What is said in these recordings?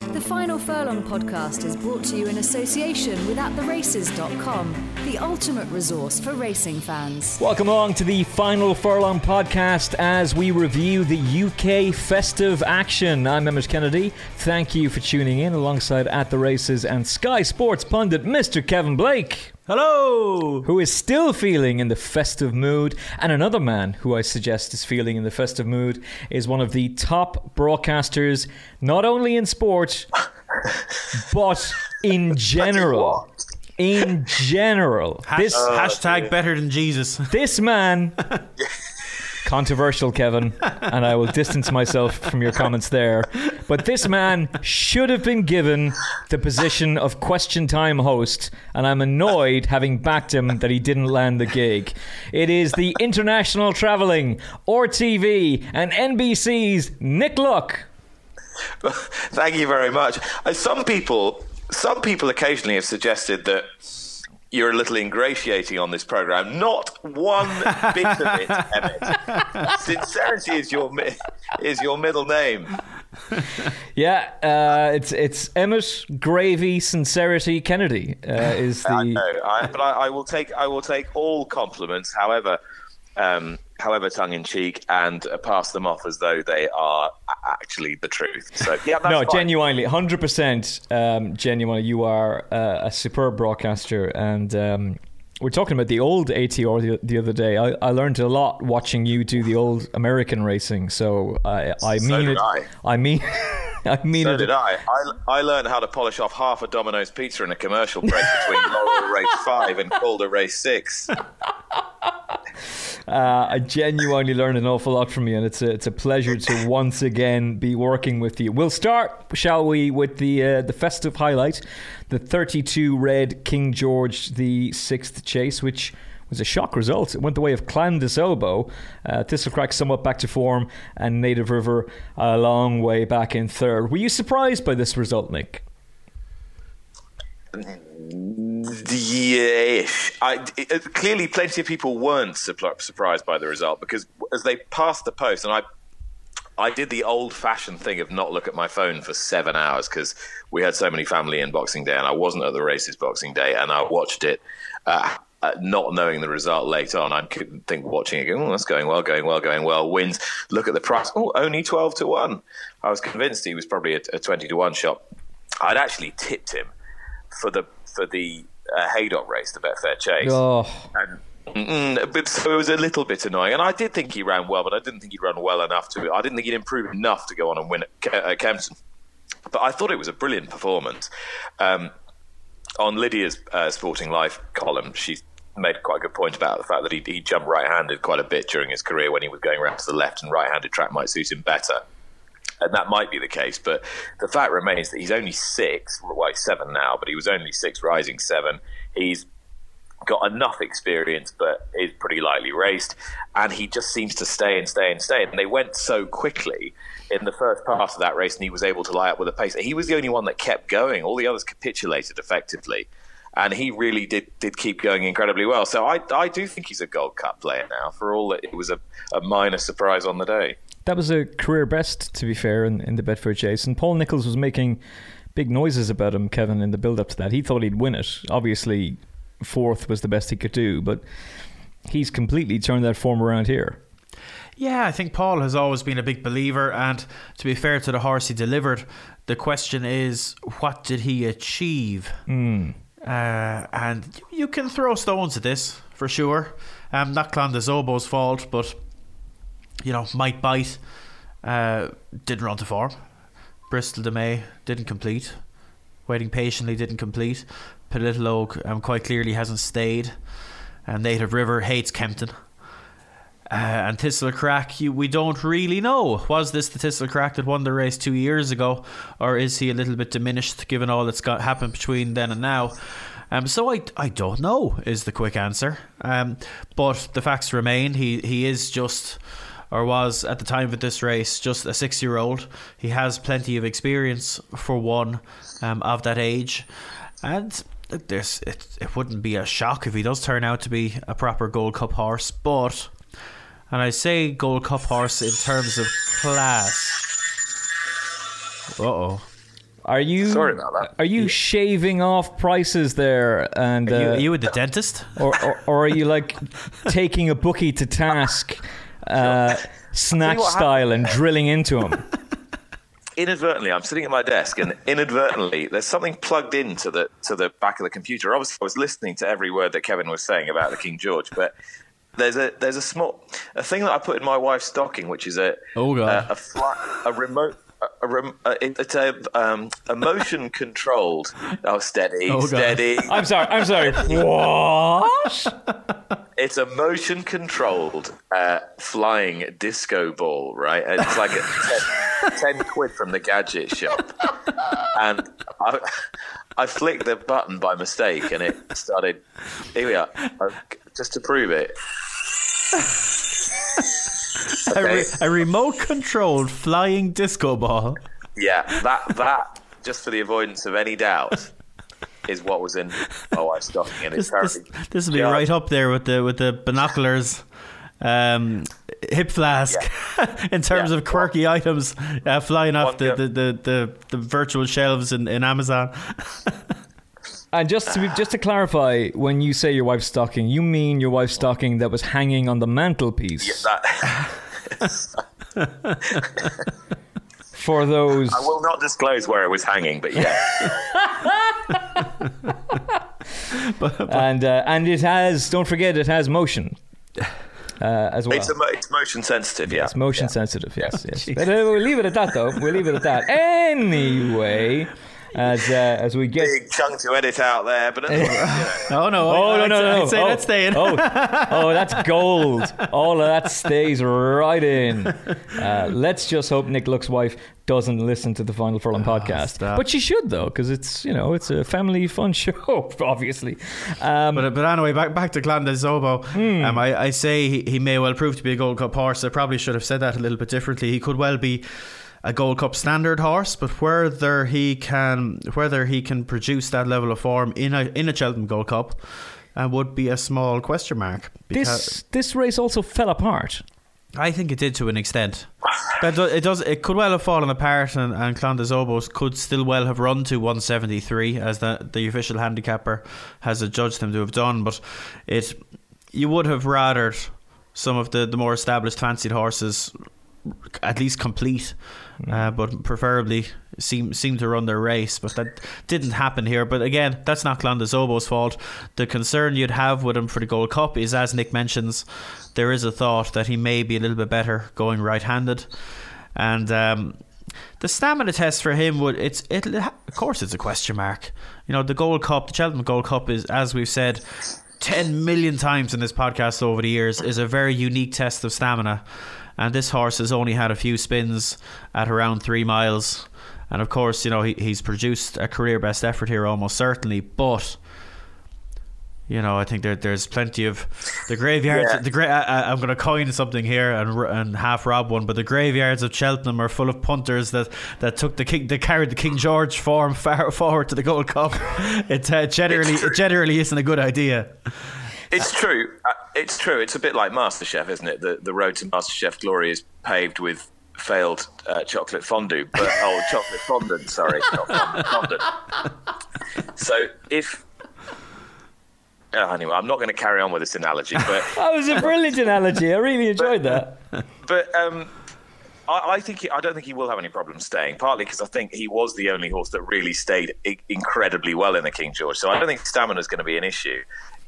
The Final Furlong podcast is brought to you in association with AtTheRaces.com, the ultimate resource for racing fans. Welcome along to the Final Furlong podcast as we review the UK festive action. I'm Emmet Kennedy. Thank you for tuning in alongside At The Races and Sky Sports pundit Mr. Kevin Blake. Hello! Who is still feeling in the festive mood. And another man who I suggest is feeling in the festive mood is one of the top broadcasters, not only in sport, but in general. In general. Hash- This, hashtag better than Jesus. this man. Controversial, Kevin, and I will distance myself from your comments there. But this man should have been given the position of question time host, and I'm annoyed having backed him that he didn't land the gig. It is the international traveling, RTV, and NBC's Nick Luck. Thank you very much. Uh, some people, some people occasionally have suggested that you're a little ingratiating on this program. Not one bit of it, Emmet. Sincerity is your is your middle name. Yeah, uh, it's it's Emmet Gravy Sincerity Kennedy uh, is the. I know, I, but I, I will take I will take all compliments, however, um, however tongue in cheek, and uh, pass them off as though they are actually the truth. So yeah, that's no, fine. genuinely, hundred percent, um, genuinely, you are uh, a superb broadcaster, and um, we're talking about the old ATR the, the other day. I, I learned a lot watching you do the old American racing, so I, I So mean did it. I. mean, I mean So it. did I. I. I learned how to polish off half a Domino's pizza in a commercial break between Laurel Race 5 and Calder Race 6. Uh, I genuinely learned an awful lot from you, and it's a, it's a pleasure to once again be working with you. We'll start, shall we, with the uh, the festive highlight, the 32 red King George the Sixth chase, which was a shock result. It went the way of Clan Des Obeaux, uh, Thistlecrack somewhat back to form, and Native River a long way back in third. Were you surprised by this result, Nick? Yes. I, it, clearly, plenty of people weren't surpri- surprised by the result because as they passed the post, and I, I did the old-fashioned thing of not look at my phone for seven hours because we had so many family in Boxing Day, and I wasn't at the races Boxing Day, and I watched it. Uh, uh, not knowing the result late on, I couldn't think watching it. Going, oh, that's going well, going well, going well. Wins. Look at the price. Oh, only twelve to one. I was convinced he was probably a, a twenty to one shot. I'd actually tipped him for the for the uh, Haydock race, the Betfair Chase. Oh, And, mm, but so it was a little bit annoying, and I did think he ran well, but I didn't think he'd run well enough to. I didn't think he'd improve enough to go on and win at Ke- uh, Kempton. But I thought it was a brilliant performance. Um, on Lydia's uh, Sporting Life column, she made quite a good point about the fact that he, he jumped right-handed quite a bit during his career when he was going around to the left, and right-handed track might suit him better and that might be the case. But the fact remains that he's only six, well, he's seven now, but he was only six, rising seven. He's got enough experience, but is pretty lightly raced, and he just seems to stay and stay and stay. And they went so quickly in the first part of that race, and he was able to lie up with a pace. He was the only one that kept going. All the others capitulated effectively. And he really did, did keep going incredibly well. So I, I do think he's a Gold Cup player now, for all that it was a, a minor surprise on the day. That was a career best, to be fair, in, in the Betfair Chase. And Paul Nicholls was making big noises about him, Kevin, in the build up to that. He thought he'd win it. Obviously, fourth was the best he could do, but he's completely turned that form around here. Yeah, I think Paul has always been a big believer, and to be fair to the horse he delivered, the question is, what did he achieve? Uh, and you can throw stones at this for sure. Um, not Clan Des Obeaux's fault, but you know might bite. Uh, didn't run to form. Bristol De Mai didn't complete. Waiting patiently didn't complete. Politologue um, quite clearly hasn't stayed. And Native River hates Kempton. Uh, and Thistlecrack, you, we don't really know. Was this the Thistlecrack that won the race two years ago, or is he a little bit diminished given all that's got happened between then and now? Um, so I, I don't know is the quick answer. Um, but the facts remain. He he is just or was at the time of this race just a six year old. He has plenty of experience for one um, of that age, and this it it wouldn't be a shock if he does turn out to be a proper Gold Cup horse, but and I say Gold Cup horse in terms of class. Uh oh. Are you Sorry about that. Are you shaving off prices there? And Are you, uh, are you at the dentist? or, or or are you like taking a bookie to task, uh, snatch style, and drilling into him? inadvertently, I'm sitting at my desk, and inadvertently, there's something plugged into the to the back of the computer. Obviously, I was listening to every word that Kevin was saying about the King George, but there's a there's a small a thing that I put in my wife's stocking, which is a Oh, God. a, a, flat, a remote. A, a, rem, a, it's a um, a motion controlled. Oh, steady, Oh, steady. I'm sorry. I'm sorry. What? It's a motion controlled uh, flying disco ball, right? And It's like a 10, 10 quid from the gadget shop. And I, I flicked the button by mistake and it started. Here we are. Uh, Just to prove it. A, re- a remote controlled flying disco ball. Yeah, that, that, just for the avoidance of any doubt, is what was in my wife's stocking. And This, this, this will be Yeah. right up there with the with the binoculars, um, hip flask, in terms Yeah. of quirky items uh, flying off the, the, the, the, the virtual shelves in, in Amazon. And just to just to clarify, when you say your wife's stocking, you mean your wife's stocking that was hanging on the mantelpiece That, for those. I will not disclose where it was hanging, but yeah. and uh, and it has. Don't forget, it has motion uh, as well. It's, a, mo- it's motion sensitive, yeah. It's motion sensitive, yes, yes. But uh, we'll leave it at that, though. We'll leave it at that. Anyway, as uh, as we get. Big chunk to edit out there, but that's, you know. Oh no! Oh no I'd, no no! I'd say oh, that's staying. oh, oh, that's gold. All of that stays right in. Uh, let's just hope Nick Luck's wife doesn't listen to the Final Furlong podcast, stop. but she should though, because it's you know it's a family fun show, obviously. Um, But, but anyway, back back to Clan Des Obeaux. Hmm. Um, I, I say he, he may well prove to be a Gold Cup horse. I probably should have said that a little bit differently. He could well be a Gold Cup standard horse, but whether he can whether he can produce that level of form in a in a Cheltenham Gold Cup uh, would be a small question mark. This this race also fell apart. I think it did to an extent. That do, it does. It could well have fallen apart, and, and Clan Des Obeaux's could still well have run to 173, as the the official handicapper has adjudged them to have done. But it, you would have rathered some of the, the more established fancied horses at least complete, uh, but preferably seem seem to run their race. But that didn't happen here. But again, that's not Clan Des Obeaux's fault. The concern you'd have with him for the Gold Cup is, as Nick mentions, there is a thought that he may be a little bit better going right-handed, and. Um, the stamina test for him would it's it of course it's a question mark. You know the Gold Cup, the Cheltenham Gold Cup is as we've said 10 million times in this podcast over the years is a very unique test of stamina. And this horse has only had a few spins at around three miles. And of course, you know, he, he's produced a career best effort here almost certainly. But, you know, I think there, there's plenty of the graveyards. Yeah. The gra- I, I- I'm going to coin something here and and half rob one, but the graveyards of Cheltenham are full of punters that, that took the king, that carried the King George form far forward to the Gold Cup. it uh, generally it generally isn't a good idea. It's true. Uh, it's true. It's a bit like MasterChef, isn't it? The the road to MasterChef glory is paved with failed uh, chocolate fondue, but oh, chocolate fondant. Sorry, not fondant. fondant. So if uh, anyway, I'm not going to carry on with this analogy, but That was a brilliant analogy. I really enjoyed that. but um, I, I think he, I don't think he will have any problem staying. Partly because I think he was the only horse that really stayed I- incredibly well in the King George. So I don't think stamina is going to be an issue.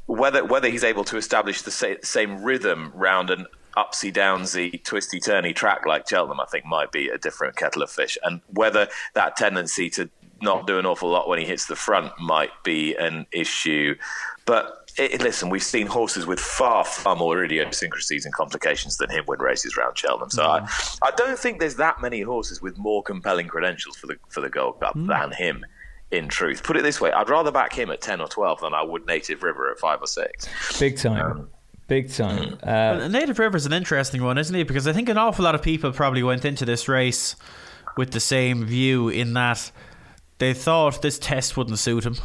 Whether whether he's able to establish the sa- same rhythm round an upsy downsy, twisty turny track like Cheltenham, I think might be a different kettle of fish. And whether that tendency to not do an awful lot when he hits the front might be an issue. But it, listen, we've seen horses with far, far more idiosyncrasies and complications than him win races around Cheltenham. So mm. I, I don't think there's that many horses with more compelling credentials for the for the Gold Cup mm. than him. In truth, put it this way, I'd rather back him at ten or twelve than I would Native River at five or six. Big time. Um, Big time. Mm. Uh, well, Native River is an interesting one, isn't it? Because I think an awful lot of people probably went into this race with the same view in that they thought this test wouldn't suit him.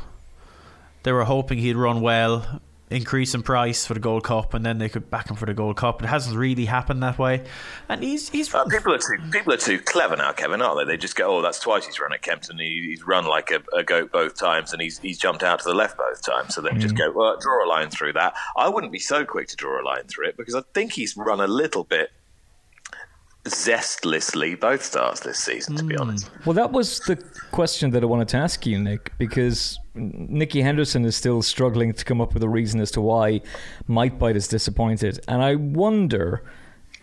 They were hoping he'd run well increase in price for the Gold Cup, and then they could back him for the Gold Cup. It hasn't really happened that way, and he's he's. Uh, people are too people are too clever now, Kevin, aren't they? They just go, "Oh, that's twice he's run at Kempton. He, he's run like a, a, goat both times, and he's he's jumped out to the left both times." So they mm. just go, "Well, draw a line through that." I wouldn't be so quick to draw a line through it because I think he's run a little bit zestlessly both starts this season, to be hmm. honest. Well, that was the question that I wanted to ask you, Nick, because Nicky Henderson is still struggling to come up with a reason as to why Might Bite is disappointed. And I wonder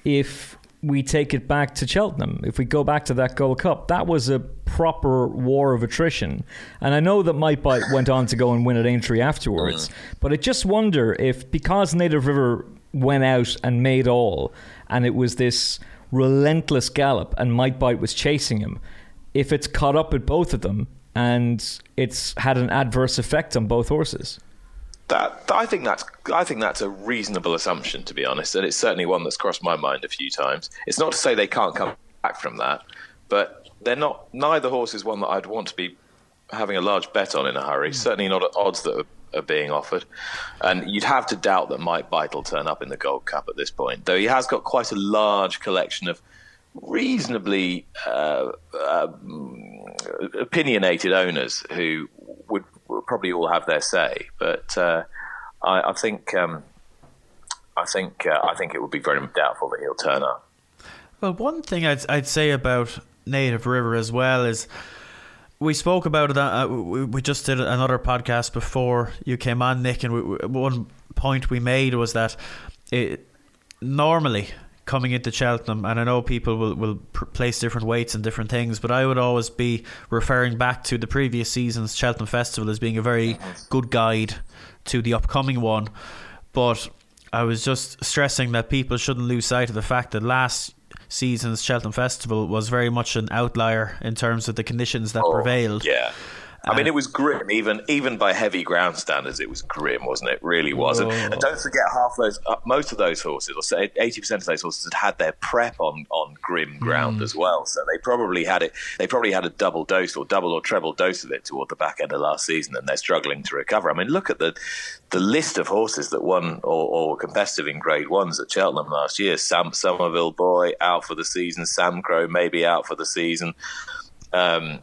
if we take it back to Cheltenham, if we go back to that Gold Cup, that was a proper war of attrition. And I know that Might Bite went on to go and win at Aintree afterwards, mm. but I just wonder if because Native River went out and made all, and it was this relentless gallop and Might Bite was chasing him, if it's caught up with both of them and it's had an adverse effect on both horses. That I think that's I think that's a reasonable assumption to be honest, and it's certainly one that's crossed my mind a few times. It's not to say they can't come back from that, but they're not. Neither horse is one that I'd want to be having a large bet on in a hurry. Mm. Certainly not at odds that are, are, being offered, and you'd have to doubt that Might Bite will turn up in the Gold Cup at this point. Though he has got quite a large collection of reasonably uh, uh, opinionated owners who would, would, probably all have their say. But uh, I, I, think um, I think uh, I think it would be very doubtful that he'll turn up. Well, one thing I'd I'd say about Native River as well is. We spoke about that. Uh, we, we just did another podcast before you came on, Nick, and we, one point we made was that it, normally coming into Cheltenham, and I know people will, will pr- place different weights and different things, but I would always be referring back to the previous season's Cheltenham Festival as being a very good guide to the upcoming one. But I was just stressing that people shouldn't lose sight of the fact that last season's Cheltenham Festival was very much an outlier in terms of the conditions that oh, prevailed. Yeah. I mean, it was grim, even even by heavy ground standards. It was grim, wasn't it? Really was. And, and, don't forget, half those, uh, most of those horses, or say eighty percent of those horses, had had their prep on on grim ground mm. as well. So they probably had it. They probably had a double dose or double or treble dose of it toward the back end of last season, and they're struggling to recover. I mean, look at the the list of horses that won or, or competitive in Grade Ones at Cheltenham last year. Sam Summerville Boy out for the season. Samcro maybe out for the season. Um,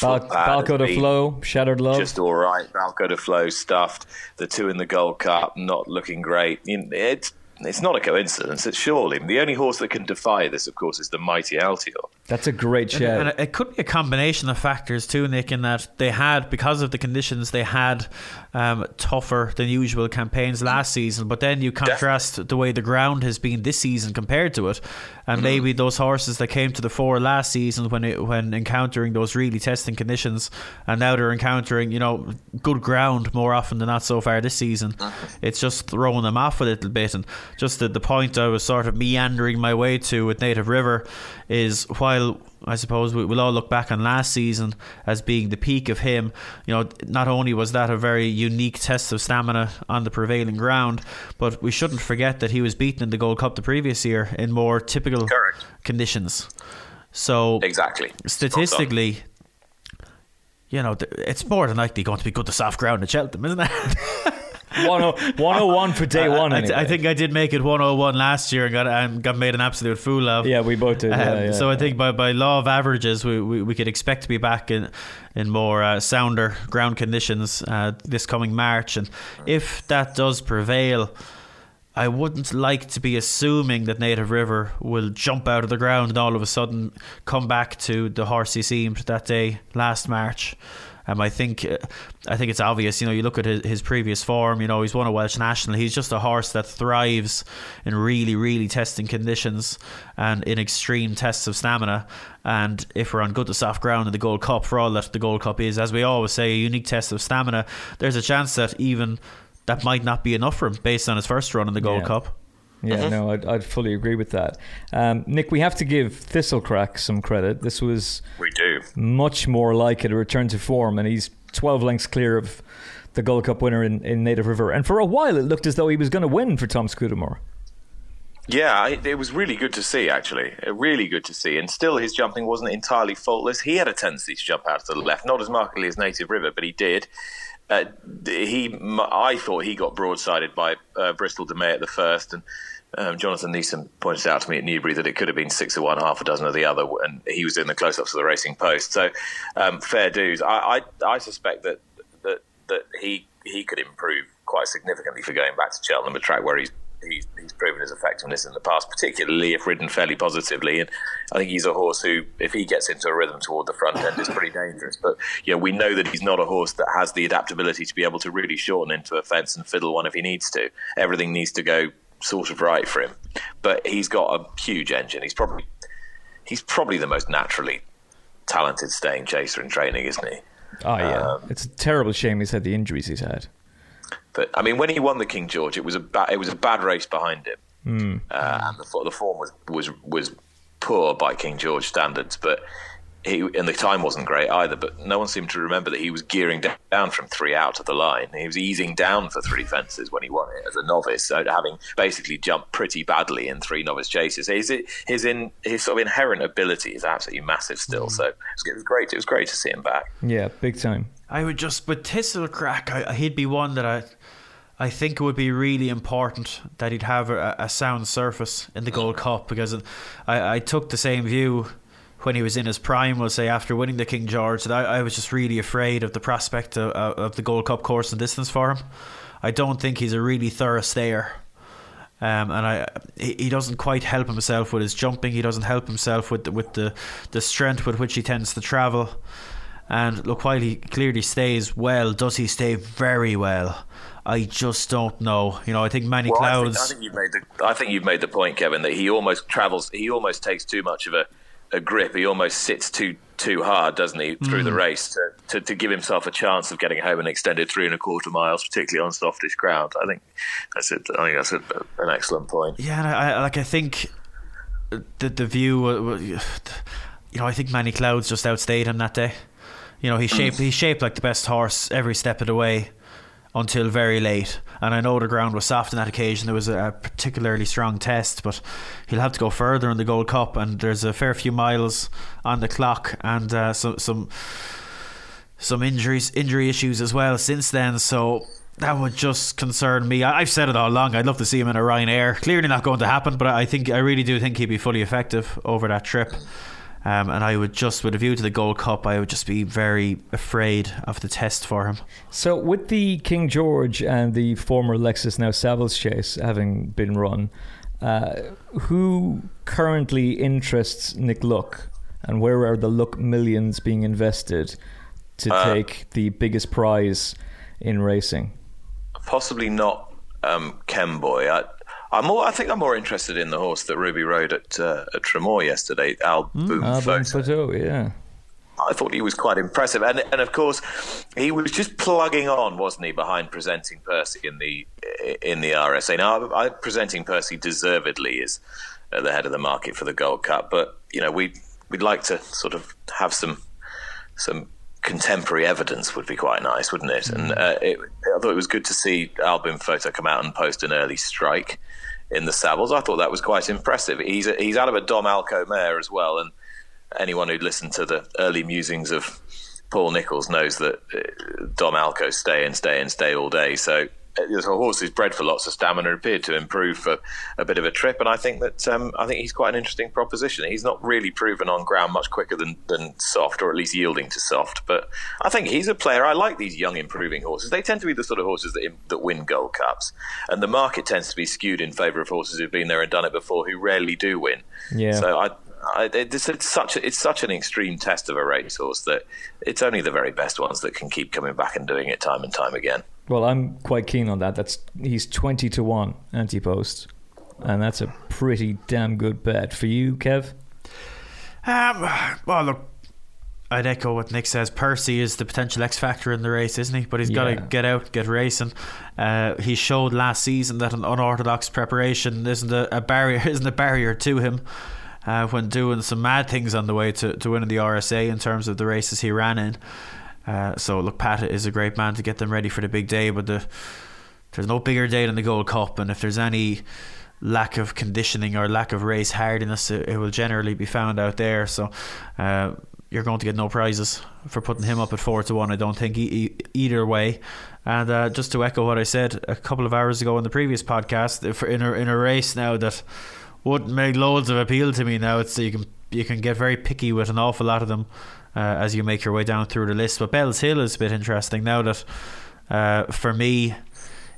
Bal- Balko Des Flos, Shattered Love. Just all right. Balko Des Flos stuffed. The two in the Gold Cup not looking great. It's it's not a coincidence. It's surely the only horse that can defy this, of course, is the mighty Altior. That's a great shout. And, and, it could be a combination of factors too, Nick, in that they had because of the conditions they had um, tougher than usual campaigns last season. But then you contrast Definitely. the way the ground has been this season compared to it, and mm-hmm. maybe those horses that came to the fore last season when it, when encountering those really testing conditions, and now they're encountering you know good ground more often than not so far this season. Mm-hmm. It's just throwing them off a little bit, and just the, the point I was sort of meandering my way to with Native River is while I suppose we'll all look back on last season as being the peak of him. You know, not only was that a very unique test of stamina on the prevailing ground, but we shouldn't forget that he was beaten in the Gold Cup the previous year in more typical Correct. conditions. So exactly, statistically, you know, it's more than likely going to be good to soft ground at Cheltenham, isn't it? 101 for day one. Anyway. I, I, think I did make it 101 last year and got and got made an absolute fool of. Yeah, we both did. Um, yeah, yeah, so I think by, by law of averages, we, we, we could expect to be back in in more uh, sounder ground conditions uh, this coming March, and if that does prevail. I wouldn't like to be assuming that Native River will jump out of the ground and all of a sudden come back to the horse he seemed that day last March. Um, I think uh, I think it's obvious. You know, you look at his, his previous form. You know, he's won a Welsh national. He's just a horse that thrives in really, really testing conditions and in extreme tests of stamina. And if we're on good to soft ground in the Gold Cup, for all that the Gold Cup is, as we always say, a unique test of stamina, there's a chance that even that might not be enough for him based on his first run in the Gold Yeah. Cup. Yeah, Mm-hmm. no, I'd, I'd fully agree with that. Um, Nick, we have to give Thistlecrack some credit. This was We do. much more like it, a return to form, and he's 12 lengths clear of the Gold Cup winner in, in Native River. And for a while, it looked as though he was going to win for Tom Scudamore. Yeah, it, it was really good to see, actually. Uh, Really good to see. And still, his jumping wasn't entirely faultless. He had a tendency to jump out to the left, not as markedly as Native River, but he did. Uh, he, I thought he got broadsided by uh, Bristol De Mai at the first, and um, Jonathan Neesom pointed out to me at Newbury that it could have been six of one, half a dozen of the other, and he was in the close-ups of the racing post. So, um, fair dues. I, I, I suspect that that that he he could improve quite significantly for going back to Cheltenham, a track where he's he's, he's proven his effectiveness in the past, particularly if ridden fairly positively. And I think he's a horse who, if he gets into a rhythm toward the front end, is pretty dangerous. But you know, we know that he's not a horse that has the adaptability to be able to really shorten into a fence and fiddle one if he needs to. Everything needs to go sort of right for him. But he's got a huge engine. He's probably he's probably the most naturally talented staying chaser in training, isn't he? Oh, yeah. Um, it's a terrible shame he's had the injuries he's had. But I mean, when he won the King George, it was a ba- it was a bad race behind him, uh, and the, the form was, was was poor by King George standards. But he and the time wasn't great either. But no one seemed to remember that he was gearing down from three out to the line. He was easing down for three fences when he won it as a novice, so having basically jumped pretty badly in three novice chases. His his in his sort of inherent ability is absolutely massive still. Mm. So it was, great. It was great to see him back. Yeah, big time. I would just with Thistlecrack, I, he'd be one that I, I think it would be really important that he'd have a, a sound surface in the Gold Cup because I, I took the same view when he was in his prime. We'll say after winning the King George, that I, I was just really afraid of the prospect of, of the Gold Cup course and distance for him. I don't think he's a really thorough stayer. Um, and I, he doesn't quite help himself with his jumping. He doesn't help himself with the, with the, the strength with which he tends to travel. And look, while he clearly stays well, does he stay very well? I just don't know. You know, I think Many Well, I Clouds. think, I think you've made the I think you've made the point, Kevin, that he almost travels. He almost takes too much of a, a grip. He almost sits too too hard, doesn't he, through Mm. the race to, to, to give himself a chance of getting home and extended three and a quarter miles, particularly on softish ground. I think that's it. I think that's a, an excellent point. Yeah, and I, like. I think the the view. You know, I think Many Clouds just outstayed him that day. You know, he shaped he shaped like the best horse every step of the way until very late. And I know the ground was soft on that occasion. There was a particularly strong test, but he'll have to go further in the Gold Cup. And there's a fair few miles on the clock, and uh, some some some injuries, injury issues as well since then. So that would just concern me. I, I've said it all along. I'd love to see him in a Ryanair. Clearly not going to happen, but I think I really do think he'd be fully effective over that trip. Um, and I would just, with a view to the Gold Cup, I would just be very afraid of the test for him. So, with the King George and the former Lexus now Savills chase having been run, uh, who currently interests Nick Luck, and where are the Luck millions being invested to Uh, take the biggest prize in racing? Possibly not um, Kemboy. I, I'm more. I think I'm more interested in the horse that Ruby rode at uh, at Tramore yesterday, Al Boum Ah, Photo. Yeah. I thought he was quite impressive, and and of course, he was just plugging on, wasn't he, behind presenting Percy in the in the RSA. Now, I, I, presenting Percy deservedly is at the head of the market for the Gold Cup, but you know we we'd like to sort of have some some contemporary evidence would be quite nice, wouldn't it? And uh, it, I thought it was good to see Al Boum Photo come out and post an early strike in the Savills. I thought that was quite impressive. He's he's out of a Dom Alco mare as well, and anyone who'd listened to the early musings of Paul Nicholls knows that uh, Dom Alco stay and stay and stay all day. So a horse who's bred for lots of stamina appeared to improve for a bit of a trip, and I think that um, I think he's quite an interesting proposition. He's not really proven on ground much quicker than, than soft, or at least yielding to soft. But I think he's a player. I like these young improving horses. They tend to be the sort of horses that that win Gold Cups, and the market tends to be skewed in favour of horses who've been there and done it before, who rarely do win. Yeah. So I it's, it's, such a, it's such an extreme test of a racehorse that it's only the very best ones that can keep coming back and doing it time and time again. Well, I'm quite keen on that. That's he's twenty to one anti post, and that's a pretty damn good bet for you, Kev. Um, well, look, I'd echo what Nick says. Percy is the potential X factor in the race, isn't he? But he's got to get out, get racing. Uh, he showed last season that an unorthodox preparation isn't a, a barrier, isn't a barrier to him uh, when doing some mad things on the way to, to winning the RSA in terms of the races he ran in. Uh, so look, Pat is a great man to get them ready for the big day, but the, there's no bigger day than the Gold Cup, and if there's any lack of conditioning or lack of race hardiness, it, it will generally be found out there. So. Uh, you're going to get no prizes for putting him up at four to one. I don't think e- either way. And uh, just to echo what I said a couple of hours ago in the previous podcast, if in a in a race now that wouldn't make loads of appeal to me now. It's you can you can get very picky with an awful lot of them uh, as you make your way down through the list. But Bellshill is a bit interesting now that uh, for me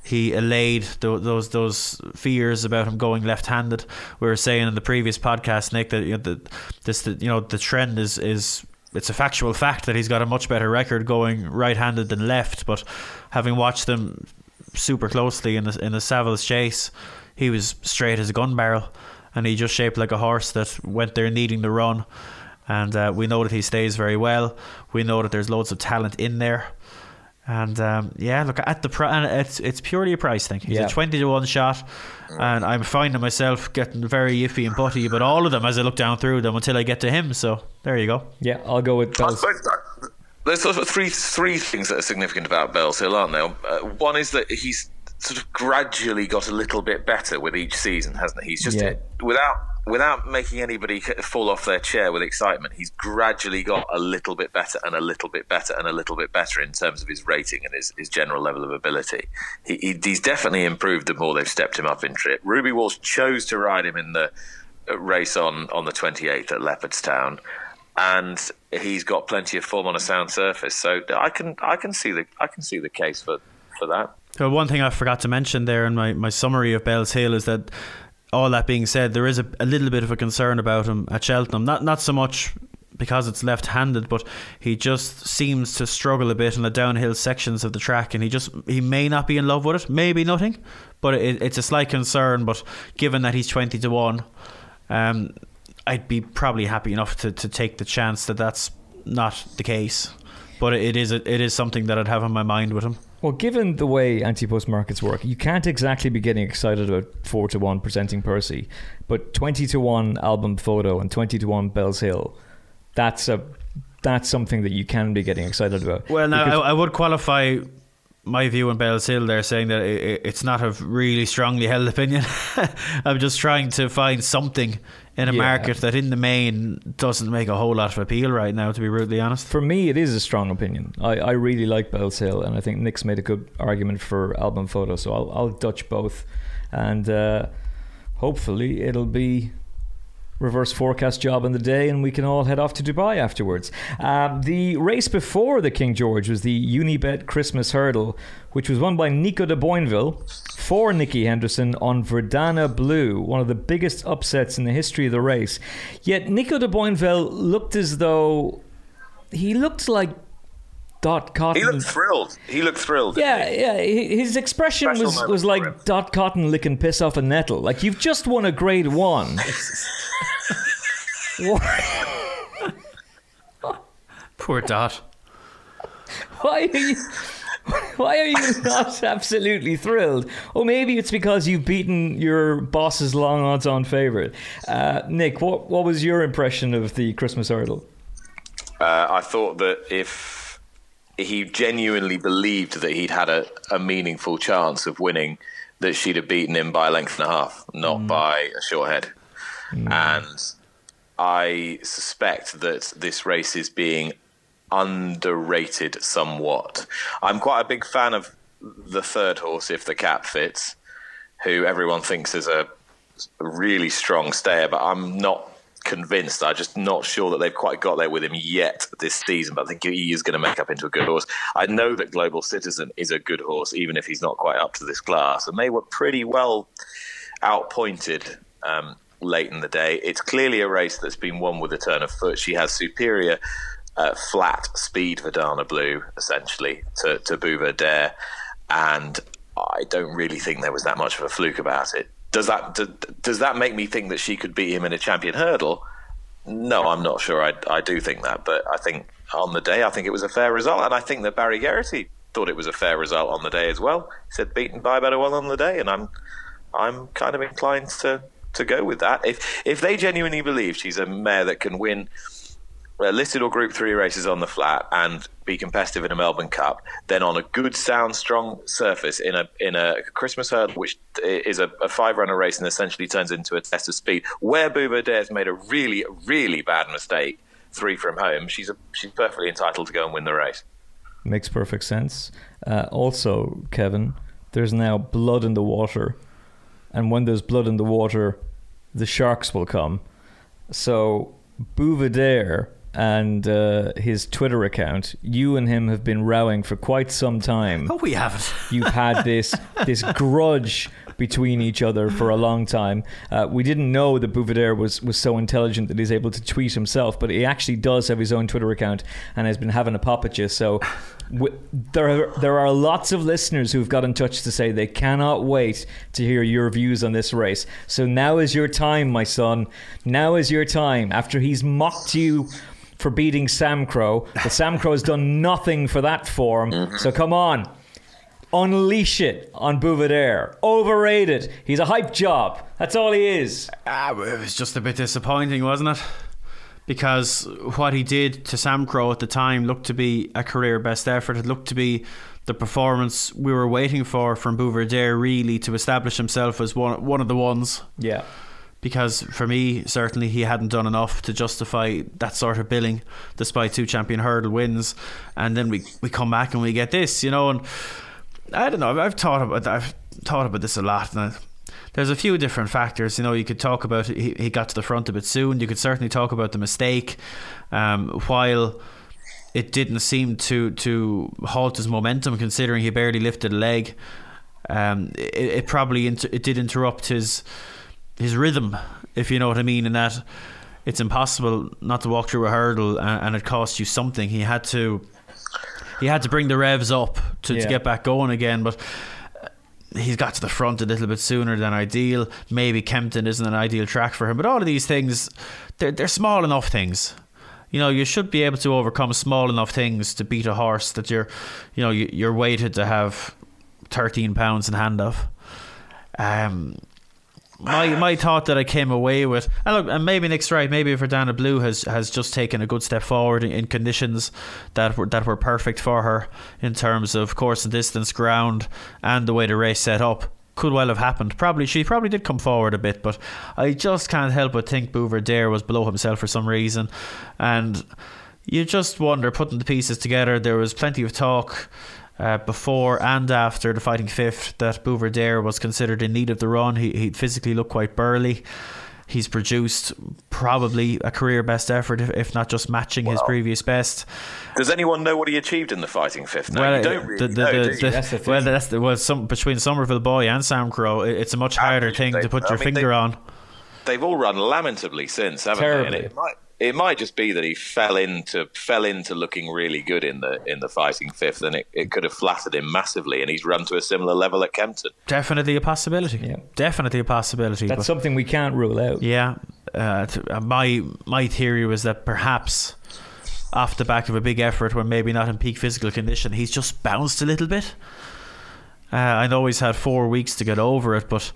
he allayed those those fears about him going left-handed. We were saying in the previous podcast, Nick, that you know, the, this the, you know the trend is is it's a factual fact that he's got a much better record going right-handed than left. But having watched them super closely in the in the Savills chase, he was straight as a gun barrel and he just shaped like a horse that went there needing the run. And uh, we know that he stays very well. We know that there's loads of talent in there. And um, yeah, look at the pri- and it's it's purely a price thing. He's yeah. a twenty to one shot, and I'm finding myself getting very iffy and putty about all of them as I look down through them until I get to him. So there you go. Yeah, I'll go with Bell's. There's sort of three three things that are significant about Bellshill, aren't there? Uh, one is that he's sort of gradually got a little bit better with each season, hasn't he? He's just yeah. without without making anybody fall off their chair with excitement. He's gradually got a little bit better and a little bit better and a little bit better in terms of his rating and his, his general level of ability. He, he, he's definitely improved the more they've stepped him up in trip. Ruby Walsh chose to ride him in the uh, race on on the 28th at Leopardstown. And he's got plenty of form on a sound surface, so I can I can see the I can see the case for, for that. So one thing I forgot to mention there in my, my summary of Bellshill is that all that being said, there is a, a little bit of a concern about him at Cheltenham. Not not so much because it's left-handed, but he just seems to struggle a bit in the downhill sections of the track, and he just he may not be in love with it, maybe nothing, but it, it's a slight concern. But given that he's twenty to one, um, I'd be probably happy enough to, to take the chance that that's not the case. But it is a, it is something that I'd have on my mind with him. Well, given the way anti-post markets work, you can't exactly be getting excited about four to one presenting Percy, but twenty to one Al Boum Photo and twenty to one Bellshill, that's a that's something that you can be getting excited about. Well, now I, I, would qualify my view on Bell's Hill there, saying that it, it's not a really strongly held opinion. I'm just trying to find something in a yeah. market that in the main doesn't make a whole lot of appeal right now to be brutally honest. For me it is a strong opinion. I, I really like Bellshill and I think Nick's made a good argument for Al Boum Photo so I'll, I'll Dutch both. And uh, hopefully it'll be reverse forecast job in the day, and we can all head off to Dubai afterwards. Um, the race before the King George was the Unibet Christmas Hurdle, which was won by Nico de Boinville for Nicky Henderson on Verdana Blue, one of the biggest upsets in the history of the race. Yet Nico de Boinville looked as though he looked like Dot Cotton. He looked thrilled. He looked thrilled. Yeah, yeah. His expression Special was, was like Dot Cotton licking piss off a nettle. Like you've just won a grade one. Poor Dot. Why are you? Why are you not absolutely thrilled? Or maybe it's because you've beaten your boss's long odds on favourite. Uh, Nick, what what was your impression of the Christmas hurdle? Uh, I thought that if he genuinely believed that he'd had a, a meaningful chance of winning, that she'd have beaten him by a length and a half, not mm. by a short head. Mm. And I suspect that this race is being underrated somewhat. I'm quite a big fan of the third horse, if the cap fits, who everyone thinks is a really strong stayer, but I'm not convinced. I'm just not sure that they've quite got there with him yet this season. But I think he is going to make up into a good horse. I know that Global Citizen is a good horse, even if he's not quite up to this class. And they were pretty well outpointed um, late in the day. It's clearly a race that's been won with a turn of foot. She has superior. Uh, flat speed Verdana Blue, essentially, to, to Buveur D'Air. And I don't really think there was that much of a fluke about it does that do, does that make me think that she could beat him in a champion hurdle? No, I'm not sure. I, I do think that, but I think on the day, I think it was a fair result, and I think that Barry Geraghty thought it was a fair result on the day as well. He said beaten by better one on the day, and I'm I'm kind of inclined to to go with that. If if they genuinely believe she's a mare that can win listed or Group Three races on the flat and be competitive in a Melbourne Cup, then on a good, sound, strong surface in a in a Christmas hurdle, which is a, a five runner race and essentially turns into a test of speed, where Buveur D'Air's made a really, really bad mistake, three from home, she's a, she's perfectly entitled to go and win the race. Makes perfect sense. Uh, also, Kevin, there's now blood in the water, and when there's blood in the water, the sharks will come. So Buveur D'Air and uh, his Twitter account, you and him have been rowing for quite some time. Oh, we haven't. You've had this this grudge between each other for a long time. Uh, we didn't know that Buveur was, was so intelligent that he's able to tweet himself, but he actually does have his own Twitter account and has been having a pop at you. So w- there, are, there are lots of listeners who've got in touch to say they cannot wait to hear your views on this race. So now is your time, my son. Now is your time. After he's mocked you for beating Samcro. But Samcro has done nothing for that form. Mm-hmm. So come on. Unleash it on Buveur D'Air. Overrated. He's a hype job. That's all he is. Ah, it was just a bit disappointing, wasn't it? Because what he did to Samcro at the time looked to be a career best effort. It looked to be the performance we were waiting for from Buveur really, to establish himself as one, one of the ones. Yeah because for me, certainly he hadn't done enough to justify that sort of billing, despite two champion hurdle wins. And then we, we come back and we get this, you know. And I don't know. I've thought about I've thought about this a lot. And there's a few different factors. You know, you could talk about he, he got to the front a bit soon. You could certainly talk about the mistake, um, while it didn't seem to to halt his momentum, considering he barely lifted a leg. Um, it, it probably inter- it did interrupt his his rhythm, if you know what I mean, and that it's impossible not to walk through a hurdle and, and, it costs you something. He had to he had to bring the revs up to, yeah. to get back going again, but uh, he's got to the front a little bit sooner than ideal. Maybe Kempton isn't an ideal track for him, but all of these things they're they're small enough things. You know, you should be able to overcome small enough things to beat a horse that you're, you know, you're weighted to have thirteen pounds in hand of. Um, my my thought that I came away with, and look, and maybe Nick's right. Maybe if Verdana Blue has, has just taken a good step forward in, in, conditions that were that were perfect for her in terms of course and distance, ground, and the way the race set up. Could well have happened. Probably she probably did come forward a bit, but I just can't help but think Buveur D'Air was below himself for some reason, and you just wonder putting the pieces together. There was plenty of talk uh, before and after the fighting fifth that Buveur D'Air was considered in need of the run. He, he physically looked quite burly. He's produced probably a career best effort, if, if not just matching well, his previous best. Does anyone know what he achieved in the fighting fifth? No, well, you don't really the, the, know, the, that's the well, that's the, well, some, between Summerville Boy and Samcro, it's a much harder thing to put I your mean, finger they, on. They've all run lamentably since, haven't Terribly. they? And it might, just be that he fell into fell into looking really good in the in the fighting fifth, and it, it could have flattered him massively, and he's run to a similar level at Kempton. Definitely a possibility. Yeah. Definitely a possibility. That's something we can't rule out. Yeah, uh, uh, my my theory was that perhaps off the back of a big effort, when maybe not in peak physical condition, he's just bounced a little bit. Uh, I know he's had four weeks to get over it, but